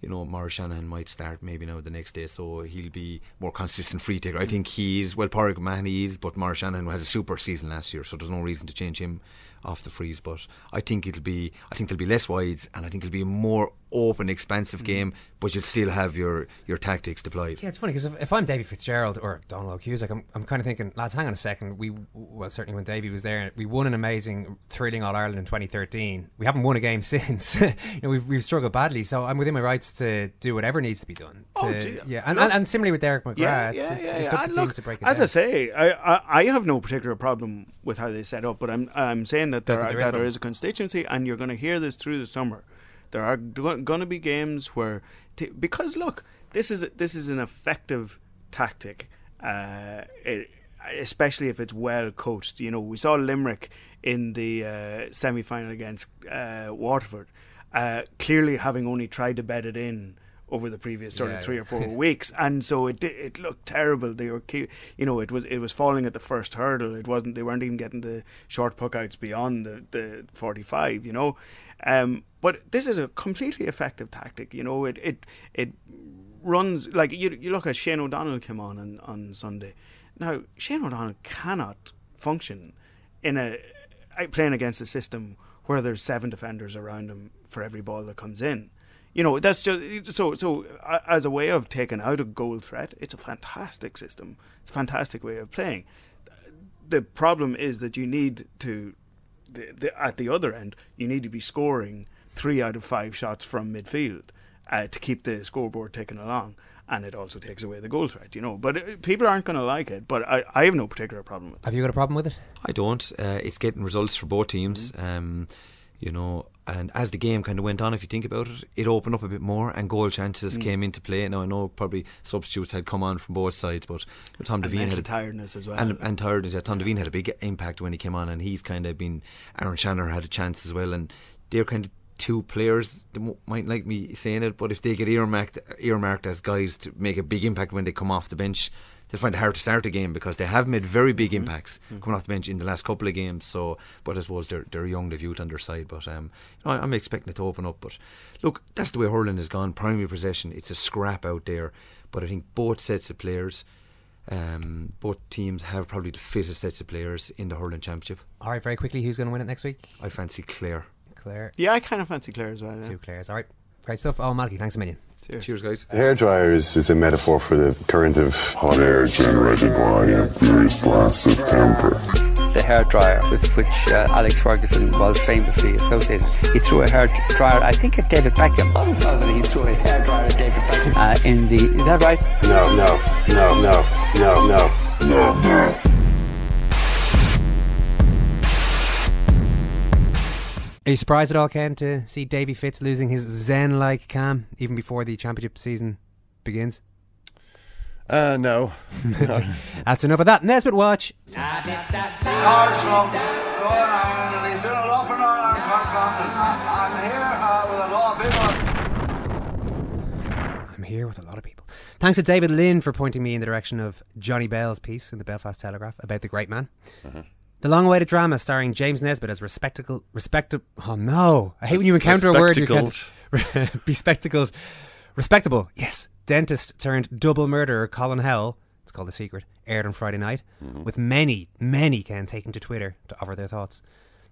you know, Maurice Shanahan might start maybe now the next day, so he'll be more consistent free taker. I Mm. think he's well, Pauric Mahony is, but Maurice Shanahan had a super season last year, so there's no reason to change him off the freeze. But I think it'll be, I think there'll be less wides, and I think it'll be a more open, expansive mm-hmm. game, but you'll still have your your tactics deployed. Yeah, it's funny because if, if I'm Davy Fitzgerald or Donald O'Hughes, like I'm, I'm kind of thinking, lads, hang on a second. We well, certainly when Davy was there, we won an amazing, thrilling All Ireland in 2013. We haven't won a game since. you know, we've, we've struggled badly. So I'm within my rights to do whatever needs to be done. Oh, to, Oh, gee, yeah, and, and, and similarly with Derek McGrath, Yeah, it's, yeah, it's, yeah, it's up to And teams look, to break it As down. I say, I, I I have no particular problem with how they set up, but I'm I'm saying that there, That are, there is that there is a constituency, and you're going to hear this through the summer. There are going to be games where, t- because look, this is this is an effective tactic, uh, it, especially if it's well coached. You know, we saw Limerick in the uh, semi final against uh, Waterford, uh, clearly having only tried to bed it in over the previous sort Yeah, of three yeah. or four weeks, and so it did, it looked terrible. They were, you know, it was it was falling at the first hurdle. It wasn't. They weren't even getting the short puck outs beyond the the forty five. You know, um, but this is a completely effective tactic. You know, it it it runs like you you look at Shane O'Donnell came on on, on Sunday. Now Shane O'Donnell cannot function in a playing against a system where there's seven defenders around him for every ball that comes in. You know, that's just so. So, as a way of taking out a goal threat, it's a fantastic system. It's a fantastic way of playing. The problem is that you need to, the, the, at the other end, you need to be scoring three out of five shots from midfield uh, to keep the scoreboard ticking along. And it also takes away the goal threat, you know. But uh, people aren't going to like it. But I, I have no particular problem with it. Have you got a problem with it? I don't. Uh, it's getting results for both teams. Um, you know, and as the game kind of went on, if you think about it, it opened up a bit more, and goal chances Mm. came into play. Now I know probably substitutes had come on from both sides, but Tom And Devine had a, tiredness as well. and, and tiredness. Yeah, Tom Devine had a big impact when he came on, and he's kind of been. Aaron Shanagher had a chance as well, and they're kind of two players. They might like me saying it, but if they get earmarked earmarked as guys to make a big impact when they come off the bench, they'll find it hard to start a game because they have made very big Mm-hmm. impacts coming off the bench in the last couple of games. So, but I suppose they're they're young, they've youth on their side. But um, you know, I'm expecting it to open up. But look, that's the way hurling has gone. Primary possession, it's a scrap out there. But I think both sets of players. Um, both teams have probably the fittest sets of players in the hurling championship. All right, very quickly, who's going to win it next week? I fancy Clare. Clare. Yeah, I kind of fancy Clare as well. Yeah. Two Clares. All right. Great stuff. Oh, Malky, thanks a million. Cheers, Cheers guys. A hairdryer is, is a metaphor for the current of hot air generated by a furious blasts of temper. The hairdryer with which uh, Alex Ferguson was famously associated. He threw a hairdryer, I think, at David Beckham. I always thought that he threw a hairdryer at David Beckham uh, in the. Is that right? No, no, no, no, no, no, no, no. Are you surprised at all, Ken, to see Davy Fitz losing his zen-like calm even before the championship season begins? Uh, no. That's enough of that. Nesbitt Watch. Arsenal going on, and he's doing a lot for Northern I'm here uh, with a lot of people. I'm here with a lot of people. Thanks to David Lynn for pointing me in the direction of Johnny Bell's piece in the Belfast Telegraph about the great man. Uh-huh. The long-awaited drama starring James Nesbitt as respectable, respectable. Oh no! I hate when you encounter a word you can't be spectacled. Respectable, yes. Dentist turned double murderer Colin Howell. It's called The Secret. Aired on Friday night, Mm-hmm. with many, many Ken taking to Twitter to offer their thoughts.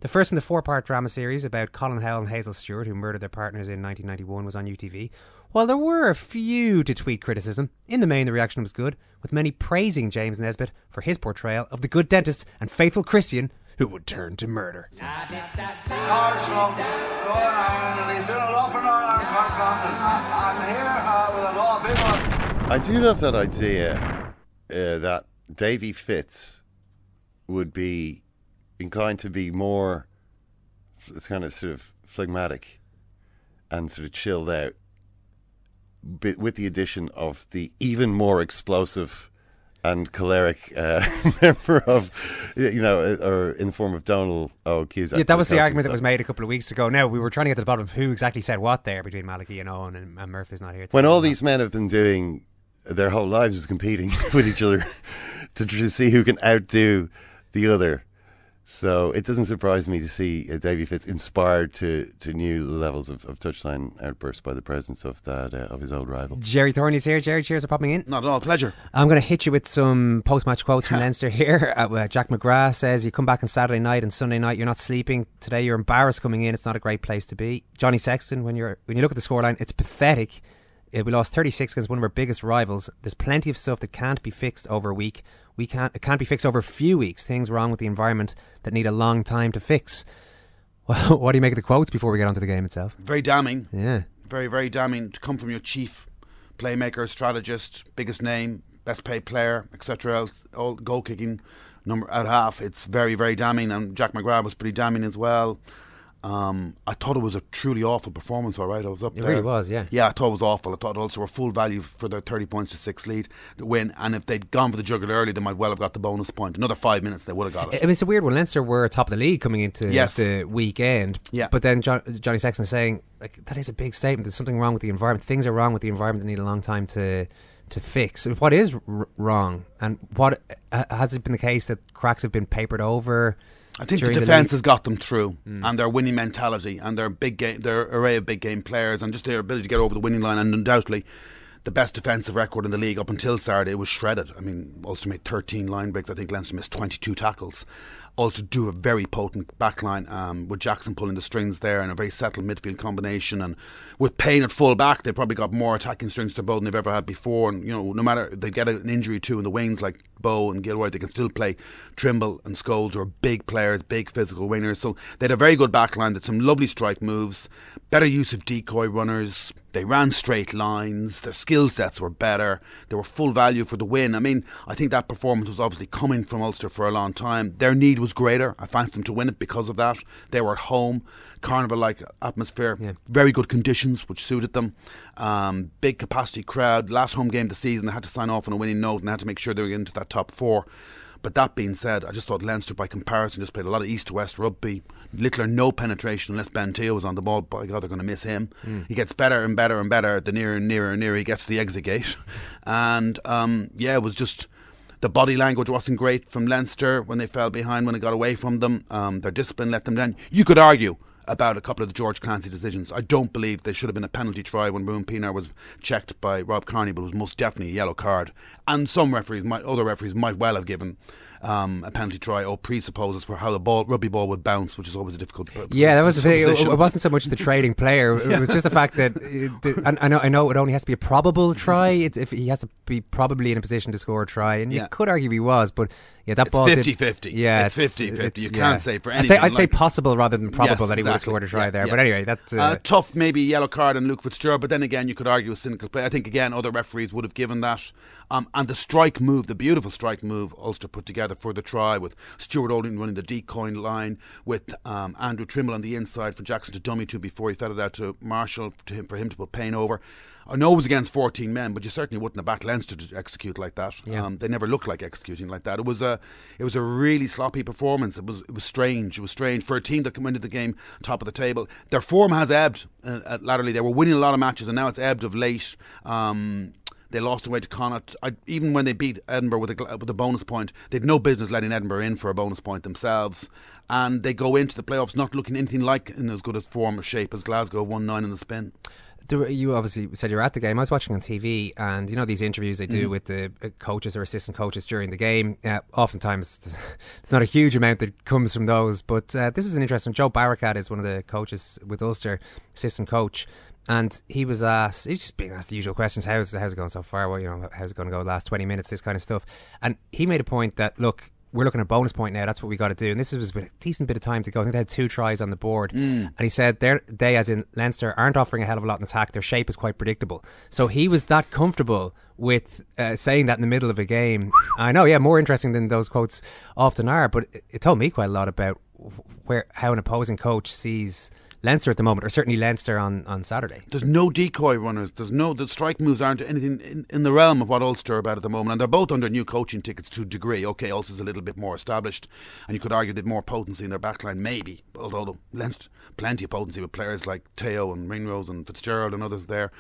The first in the four-part drama series about Colin Howell and Hazel Stewart, who murdered their partners in 1991, was on UTV. While there were a few to tweet criticism, in the main the reaction was good, with many praising James Nesbitt for his portrayal of the good dentist and faithful Christian who would turn to murder. People. I do love that idea uh, that Davy Fitz would be inclined to be more it's kind of sort of phlegmatic and sort of chilled out with the addition of the even more explosive and choleric uh, member of, you know, or in the form of Donald O'Keefe. Yeah, that was the argument that was made a couple of weeks ago. Now, we were trying to get to the bottom of who exactly said what there between Malachy and Eoin, and, and Murphy's not here. When all these men have been doing their whole lives is competing with each other to, to see who can outdo the other. So it doesn't surprise me to see uh, Davy Fitz inspired to, to new levels of, of touchline outbursts by the presence of that uh, of his old rival. Gerry Thornley's here. Gerry, cheers for popping in. Not at all. Pleasure. I'm going to hit you with some post-match quotes from Leinster here. Uh, Jack McGrath says, "You come back on Saturday night and Sunday night. You're not sleeping today. You're embarrassed coming in. It's not a great place to be." Johnny Sexton, when you're when you look at the scoreline, it's pathetic. Uh, we lost 36 against one of our biggest rivals. There's plenty of stuff that can't be fixed over a week. We can't. It can't be fixed over a few weeks. Things wrong with the environment that need a long time to fix. Well, what do you make of the quotes before we get onto the game itself? Very damning. Yeah. Very, very damning to come from your chief playmaker, strategist, biggest name, best paid player, etc. All goal kicking number at half. It's very, very damning. And Jack McGrath was pretty damning as well. Um, I thought it was a truly awful performance. All right, I was up It there. really was, yeah. Yeah, I thought it was awful. I thought also were full value for their thirty points to six lead to win. And if they'd gone for the jugular early, they might well have got the bonus point. Another five minutes, they would have got it. I mean, it's a weird one. Leinster were top of the league coming into Yes. the weekend. Yeah. But then John, Johnny Sexton is saying, like, that is a big statement. There's something wrong with the environment. Things are wrong with the environment that need a long time to to fix. What is r- wrong? And what uh, has it been the case that cracks have been papered over? I think the defence league? has got them through, Mm. and their winning mentality, and their big game, their array of big game players, and just their ability to get over the winning line, and undoubtedly the best defensive record in the league up until Saturday was shredded. I mean, Ulster made 13 line breaks. I think Leinster missed 22 tackles. Also, do a very potent backline um, with Jackson pulling the strings there, and a very settled midfield combination. And with Payne at full back, they probably got more attacking strings to bow than they've ever had before. And you know, no matter they get an injury too in the wings like Bowe and Gilroy, they can still play. Trimble and Scholes who are big players, big physical wingers. So they had a very good back line. Did some lovely strike moves, better use of decoy runners. They ran straight lines. Their skill sets were better. They were full value for the win. I mean, I think that performance was obviously coming from Ulster for a long time. Their need was greater. I fancied them to win it because of that. They were at home, carnival-like atmosphere, very good conditions which suited them. Um, big capacity crowd. Last home game of the season, they had to sign off on a winning note and they had to make sure they were into that top four. But that being said, I just thought Leinster, by comparison, just played a lot of east to west rugby. Little or no penetration unless Ben Te'o was on the ball. By God, they're going to miss him. Mm. He gets better and better and better the nearer and nearer and nearer he gets to the exit gate. And um, yeah, it was just the body language wasn't great from Leinster when they fell behind when it got away from them. Um, their discipline let them down. You could argue about a couple of the George Clancy decisions. I don't believe there should have been a penalty try when Ruan Pienaar was checked by Rob Kearney, but it was most definitely a yellow card. And some referees might, other referees might well have given um, a penalty try or presupposes for how the ball rugby ball would bounce, which is always a difficult. Yeah, that was the thing. It, it wasn't so much the trading player. It Yeah. was just the fact that and I know I know it only has to be a probable try. It's if he has to be probably in a position to score a try, and Yeah. you could argue he was, but yeah, that It's ball did- 50-50. Yeah, It's 50-50. it's- You yeah. can't say for I'd say, anything I'd say possible rather than probable Yes, that he would have scored a try Yeah, there. But anyway, that's uh, Uh, tough, maybe yellow card on Luke Fitzgerald, but then again, you could argue a cynical play. I think again, other referees would have given that. Um, and the strike move, the beautiful strike move Ulster put together for the try with Stuart Olding running the decoy line with um, Andrew Trimble on the inside for Jackson to dummy to before he fed it out to Marshall to him, for him to put Payne over. I know it was against 14 men, but you certainly wouldn't have backed Leinster to execute like that. Yeah. Um, they never looked like executing like that. It was a, it was a really sloppy performance. It was, it was strange. It was strange for a team that came into the game top of the table. Their form has ebbed uh, uh, latterly. They were winning a lot of matches, and now it's ebbed of late. Um, they lost away to Connacht. I, even when they beat Edinburgh with a, with a bonus point, they'd no business letting Edinburgh in for a bonus point themselves. And they go into the playoffs not looking anything like in as good a form or shape as Glasgow one nine in the spin. You obviously said you were at the game. I was watching on TV, and you know these interviews they do Mhm. with the uh, coaches or assistant coaches during the game. Uh, oftentimes, there's, there's not a huge amount that comes from those, but uh, this is an interesting. Joe Barakat is one of the coaches with Ulster, assistant coach, and he was asked. He's just being asked the usual questions: How's how's it going so far? Well, you know, how's it going to go the last twenty minutes? This kind of stuff. And he made a point that look. We're looking at bonus point now. That's what we got to do. And this was a decent bit of time to go. I think they had two tries on the board. Mm. And he said they're, they, as in Leinster, aren't offering a hell of a lot in attack. Their shape is quite predictable. So he was that comfortable with uh, saying that in the middle of a game. I know, yeah, more interesting than those quotes often are. But it, it told me quite a lot about where how an opposing coach sees Leinster at the moment, or certainly Leinster on, on Saturday. There's no decoy runners. There's no the strike moves aren't anything in, in the realm of what Ulster are about at the moment, and they're both under new coaching tickets to a degree. Okay, Ulster's a little bit more established, and you could argue they've more potency in their backline, maybe. Although Leinster plenty of potency with players like Te'o and Ringrose and Fitzgerald and others there.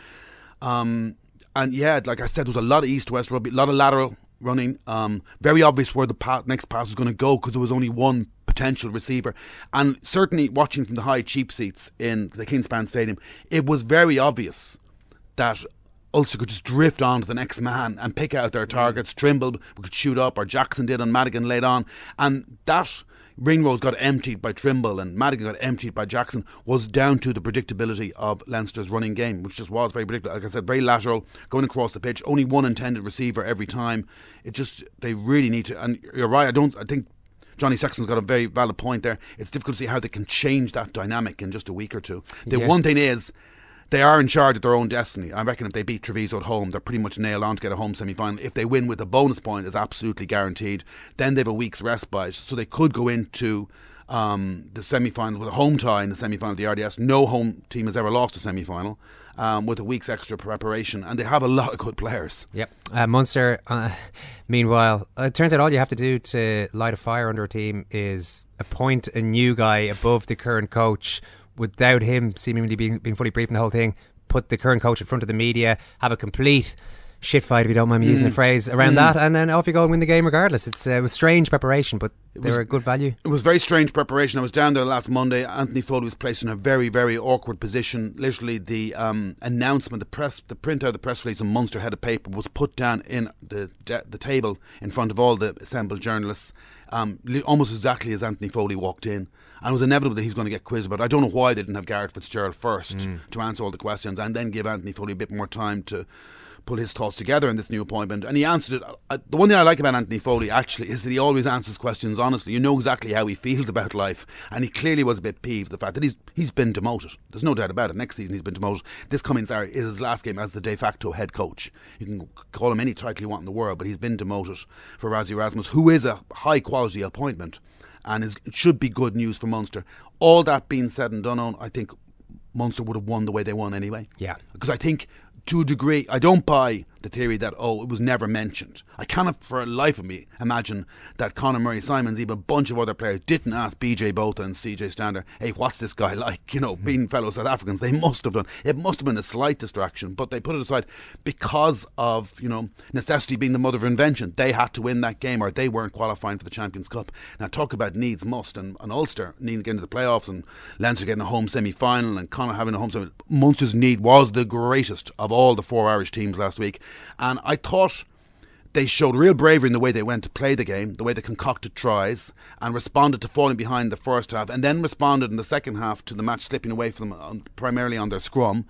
Um, and yeah, like I said, there was a lot of east west rugby, a lot of lateral running. Um, very obvious where the pa- next pass was going to go because there was only one potential receiver. And certainly watching from the high cheap seats in the Kingspan Stadium, it was very obvious that Ulster could just drift on to the next man and pick out their targets. Mm. Trimble could shoot up, or Jackson did, and Madigan laid on. And that Ringrose got emptied by Trimble and Madigan got emptied by Jackson was down to the predictability of Leinster's running game, which just was very predictable. Like I said, very lateral, going across the pitch, only one intended receiver every time. It just, they really need to, and you're right, I don't, I think Johnny Sexton's got a very valid point there. It's difficult to see how they can change that dynamic in just a week or two. The Yeah. one thing is, they are in charge of their own destiny. I reckon if they beat Treviso at home, they're pretty much nailed on to get a home semi final. If they win with a bonus point, it's absolutely guaranteed. Then they have a week's respite, so they could go into um, the semi final with a home tie in the semi final of the RDS. No home team has ever lost a semi final. Um, with a week's extra preparation, and they have a lot of good players. Yep. Uh, Munster, uh, meanwhile, uh, it turns out all you have to do to light a fire under a team is appoint a new guy above the current coach without him seemingly being, being fully briefed in the whole thing. Put the current coach in front of the media, have a complete shit fight, if you don't mind me using Mm. the phrase, around Mm. that, and then off you go and win the game regardless. It's, uh, it was strange preparation, but they was- were a good value. It was very strange preparation. I was down there last Monday. Anthony Foley was placed in a very, very awkward position. Literally, the um, announcement, the press, the printout of the press release on Munster head of paper was put down in the the table in front of all the assembled journalists, um, almost exactly as Anthony Foley walked in. And it was inevitable that he was going to get quizzed about. it. I don't know why they didn't have Garrett Fitzgerald first Mm. to answer all the questions, and then give Anthony Foley a bit more time to put his thoughts together in this new appointment. And he answered it. I, the one thing I like about Anthony Foley actually is that he always answers questions honestly. You know exactly how he feels about life, and he clearly was a bit peeved the fact that he's he's been demoted. There's no doubt about it. Next season he's been demoted. This coming Saturday is his last game as the de facto head coach. You can call him any title you want in the world, but he's been demoted for Rassie Erasmus, who is a high quality appointment and is, it should be good news for Munster. All that being said and done, on I think Munster would have won the way they won anyway. Yeah. Because I think, to a degree, I don't buy the theory that, oh, it was never mentioned. I cannot for the life of me imagine that Conor Murray Simons, even a bunch of other players, didn't ask BJ Botha and CJ Stander, hey, what's this guy like? You know, hmm. being fellow South Africans, they must have done. It must have been a slight distraction, but they put it aside because of, you know, necessity being the mother of invention. They had to win that game or they weren't qualifying for the Champions Cup. Now, talk about needs must and, and Ulster needing to get into the playoffs and Leinster getting a home semi final and Connacht having a home semi Munster's need was the greatest of all the four Irish teams last week. And I thought they showed real bravery in the way they went to play the game, the way they concocted tries, and responded to falling behind the first half, and then responded in the second half to the match slipping away from them, primarily on their scrum,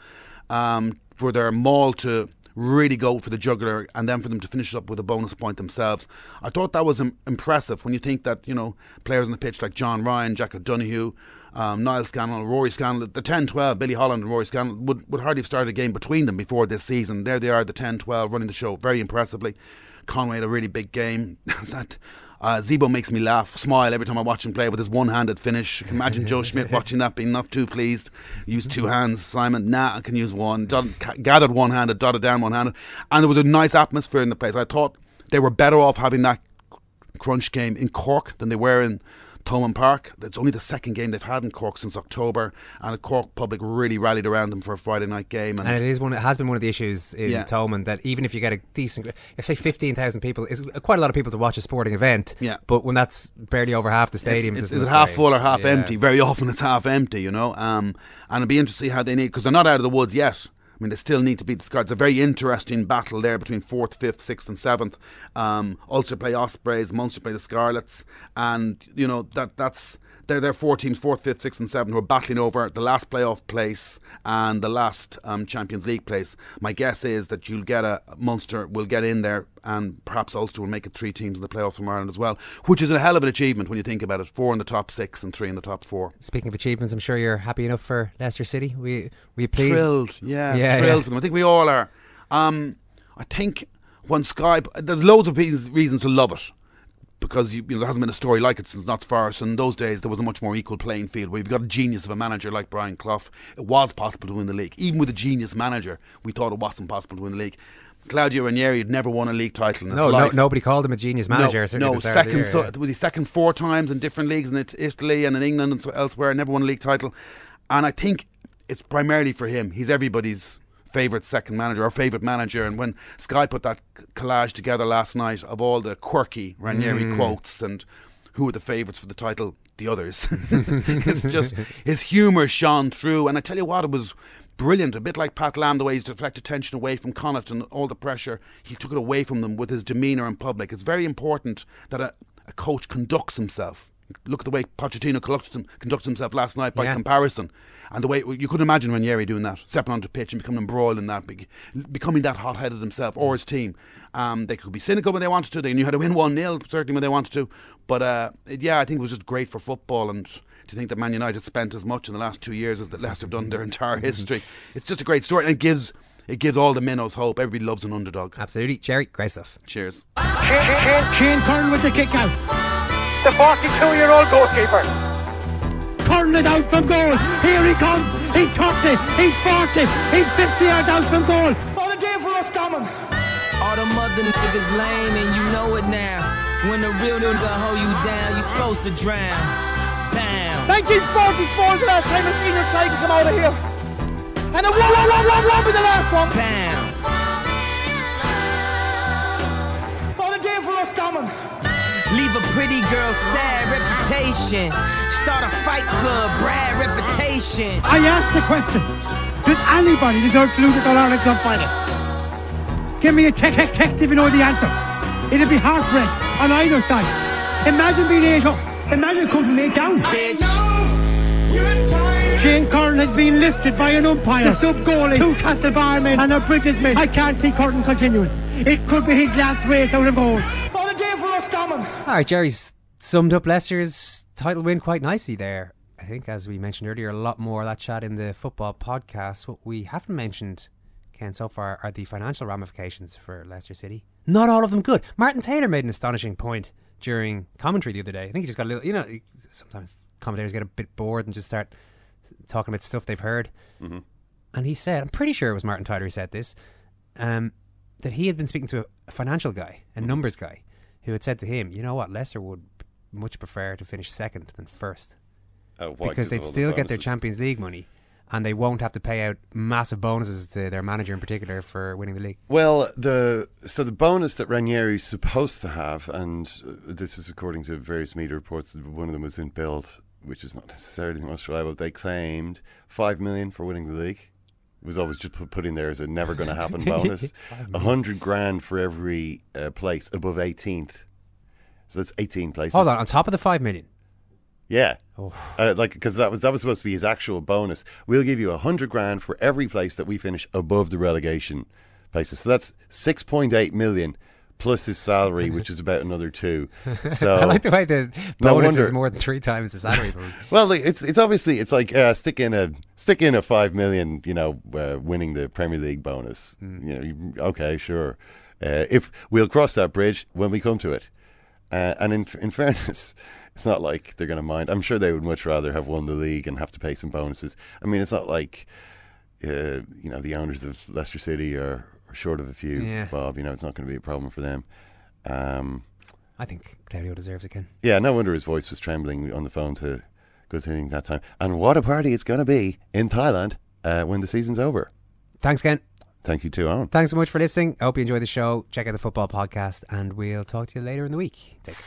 um, for their maul to really go for the jugular, and then for them to finish up with a bonus point themselves. I thought that was Im- impressive when you think that you know players on the pitch like John Ryan, Jack O'Donoghue. Um, Niall Scannell, Rory Scannell, the 10 12, Billy Holland and Rory Scannell would, would hardly have started a game between them before this season. There they are, the 10 12, running the show very impressively. Conway had a really big game. that uh, Zebo makes me laugh, smile every time I watch him play with his one-handed finish. Can imagine Joe Schmidt watching that, being not too pleased. Use two hands, Simon. Nah, I can use one. Dot, gathered one-handed, dotted down one-handed, and there was a nice atmosphere in the place. I thought they were better off having that crunch game in Cork than they were in Thomond Park. That's only the second game they've had in Cork since October, and the Cork public really rallied around them for a Friday night game. And, and it is one. It has been one of the issues in Yeah. Thomond that even if you get a decent, I say fifteen thousand people is quite a lot of people to watch a sporting event. Yeah. But when that's barely over half the stadium, It's, it's, is it half great. full or half Yeah. empty? Very often it's half empty, you know. Um, and it'll be interesting to see how they need because they're not out of the woods yet. I mean, they still need to beat the Scarlets. It's a very interesting battle there between fourth, fifth, sixth, and seventh. Um, Ulster play Ospreys, Munster play the Scarlets, and you know that that's they're, they're four teams, fourth, fifth, sixth, and seventh, who are battling over the last playoff place and the last um, Champions League place. My guess is that you'll get a Munster will get in there, and perhaps Ulster will make it three teams in the playoffs from Ireland as well, which is a hell of an achievement when you think about it. Four in the top six and three in the top four. Speaking of achievements, I'm sure you're happy enough for Leicester City. We were you pleased? Thrilled, yeah, yeah, thrilled yeah. for them. I think we all are. Um, I think when Sky, there's loads of reasons to love it because you, you know, there hasn't been a story like it since Notts Forest. And in those days, there was a much more equal playing field where you've got a genius of a manager like Brian Clough. It was possible to win the league. Even with a genius manager, we thought it wasn't possible to win the league. Claudio Ranieri had never won a league title in his No, no, nobody called him a genius manager. No, no the start of the second. year, so, yeah. Was he second four times in different leagues in Italy and in England and so elsewhere? Never won a league title, and I think it's primarily for him. He's everybody's favourite second manager or favourite manager. And when Sky put that collage together last night of all the quirky Ranieri Mm. quotes and who are the favourites for the title, the others. it's just his humour shone through, and I tell you what, it was brilliant. A bit like Pat Lam, the way he's deflected attention away from Connacht and all the pressure, he took it away from them with his demeanour in public. It's very important that a, a coach conducts himself. Look at the way Pochettino conducts, himself last night by Yeah. comparison, and the way you couldn't imagine Ranieri doing that, stepping onto the pitch and becoming embroiled in that, becoming that hot-headed himself or his team. Um, they could be cynical when they wanted to. They knew how to win one 0 certainly when they wanted to. But uh, yeah, I think it was just great for football. And to think that Man United spent as much in the last two years as that Leicester have done their entire history, it's just a great story. And it gives it gives all the minnows hope. Everybody loves an underdog. Absolutely, Gerry, great stuff. Cheers. Shane Curran with the kick out. The 42-year-old goalkeeper. Curran it out from goal. Here he comes. He's 30. He's 40. He's 50 yards out from goal. What a day for us coming. All the mother niggas lame and you know it now. When the real nigga hold you down, you're supposed to drown. Bam. 1944 is the last time a senior tiger come out of here. And a one, one, one, one, one be the last one. Bam. What a day for us coming. Leave a pretty girl sad reputation. Start a fight club, Brad reputation. I asked the question. Did anybody deserve to lose at All Ireland Club final? Give me a text, text, text if you know the answer. It'll be heartbreak on either side. Imagine being eight up. Imagine coming from eight down. Shane Curran has been lifted by an umpire, a sub goalie, two Castle barmen and a British man. I can't see Curran continuing. It could be his last race out of goal. What a day for us coming. All right, Gerry's summed up Leicester's title win quite nicely there. I think, as we mentioned earlier, a lot more of that chat in the football podcast. What we haven't mentioned, Ken, so far are the financial ramifications for Leicester City. Not all of them good. Martin Tyler made an astonishing point during commentary the other day. I think he just got a little, you know, sometimes commentators get a bit bored and just start talking about stuff they've heard. Mhm. And he said, I'm pretty sure it was Martin Tyler who said this, um, that he had been speaking to a, a financial guy, a numbers guy, who had said to him, you know what, Leicester would much prefer to finish second than first. Oh, why? because 'Cause they'd all the still get their? Champions League money and they won't have to pay out massive bonuses to their manager in particular for winning the league. Well, the so the bonus that Ranieri's supposed to have, and uh, this is according to various media reports, one of them was in Bild, which is not necessarily the most reliable. They claimed five million for winning the league, was always just put, in there as a never going to happen bonus. A hundred grand for every uh, place above 18th. So that's 18 places. Hold on, on top of the five million. Yeah. Oh. Uh, like because that was that was supposed to be his actual bonus. We'll give you a hundred grand for every place that we finish above the relegation places. So that's six point eight million plus his salary, which is about another two. So I like the way the no bonus wonder- is more than three times the salary. well, it's it's obviously it's like uh, stick in a stick in a five million, you know, uh, winning the Premier League bonus. You know, okay, sure. Uh, if we'll cross that bridge when we come to it, uh, and in in fairness, it's not like they're going to mind. I'm sure they would much rather have won the league and have to pay some bonuses. I mean, it's not like uh, you know the owners of Leicester City are short of a few. Yeah. Bob, you know, it's not going to be a problem for them. Um, I think Claudio deserves it, Ken. yeah, no wonder his voice was trembling on the phone to Gus Hiddink that time. And what a party it's going to be in Thailand uh, when the season's over. Thanks, Ken. Thank you too, Eoin. Thanks so much for listening. I hope you enjoy the show. Check out the football podcast, and we'll talk to you later in the week. Take care.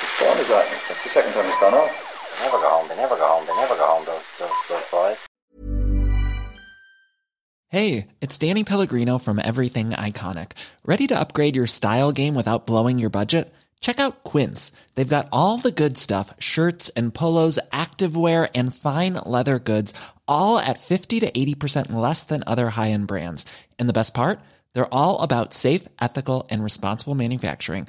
Whose phone is that? That's the second time it's gone off. Never go home. They never go home. They never go home. Those those those boys. Hey, it's Danny Pellegrino from Everything Iconic. Ready to upgrade your style game without blowing your budget? Check out Quince. They've got all the good stuff shirts and polos, activewear, and fine leather goods, all at 50 to 80% less than other high end brands. And the best part? They're all about safe, ethical, and responsible manufacturing.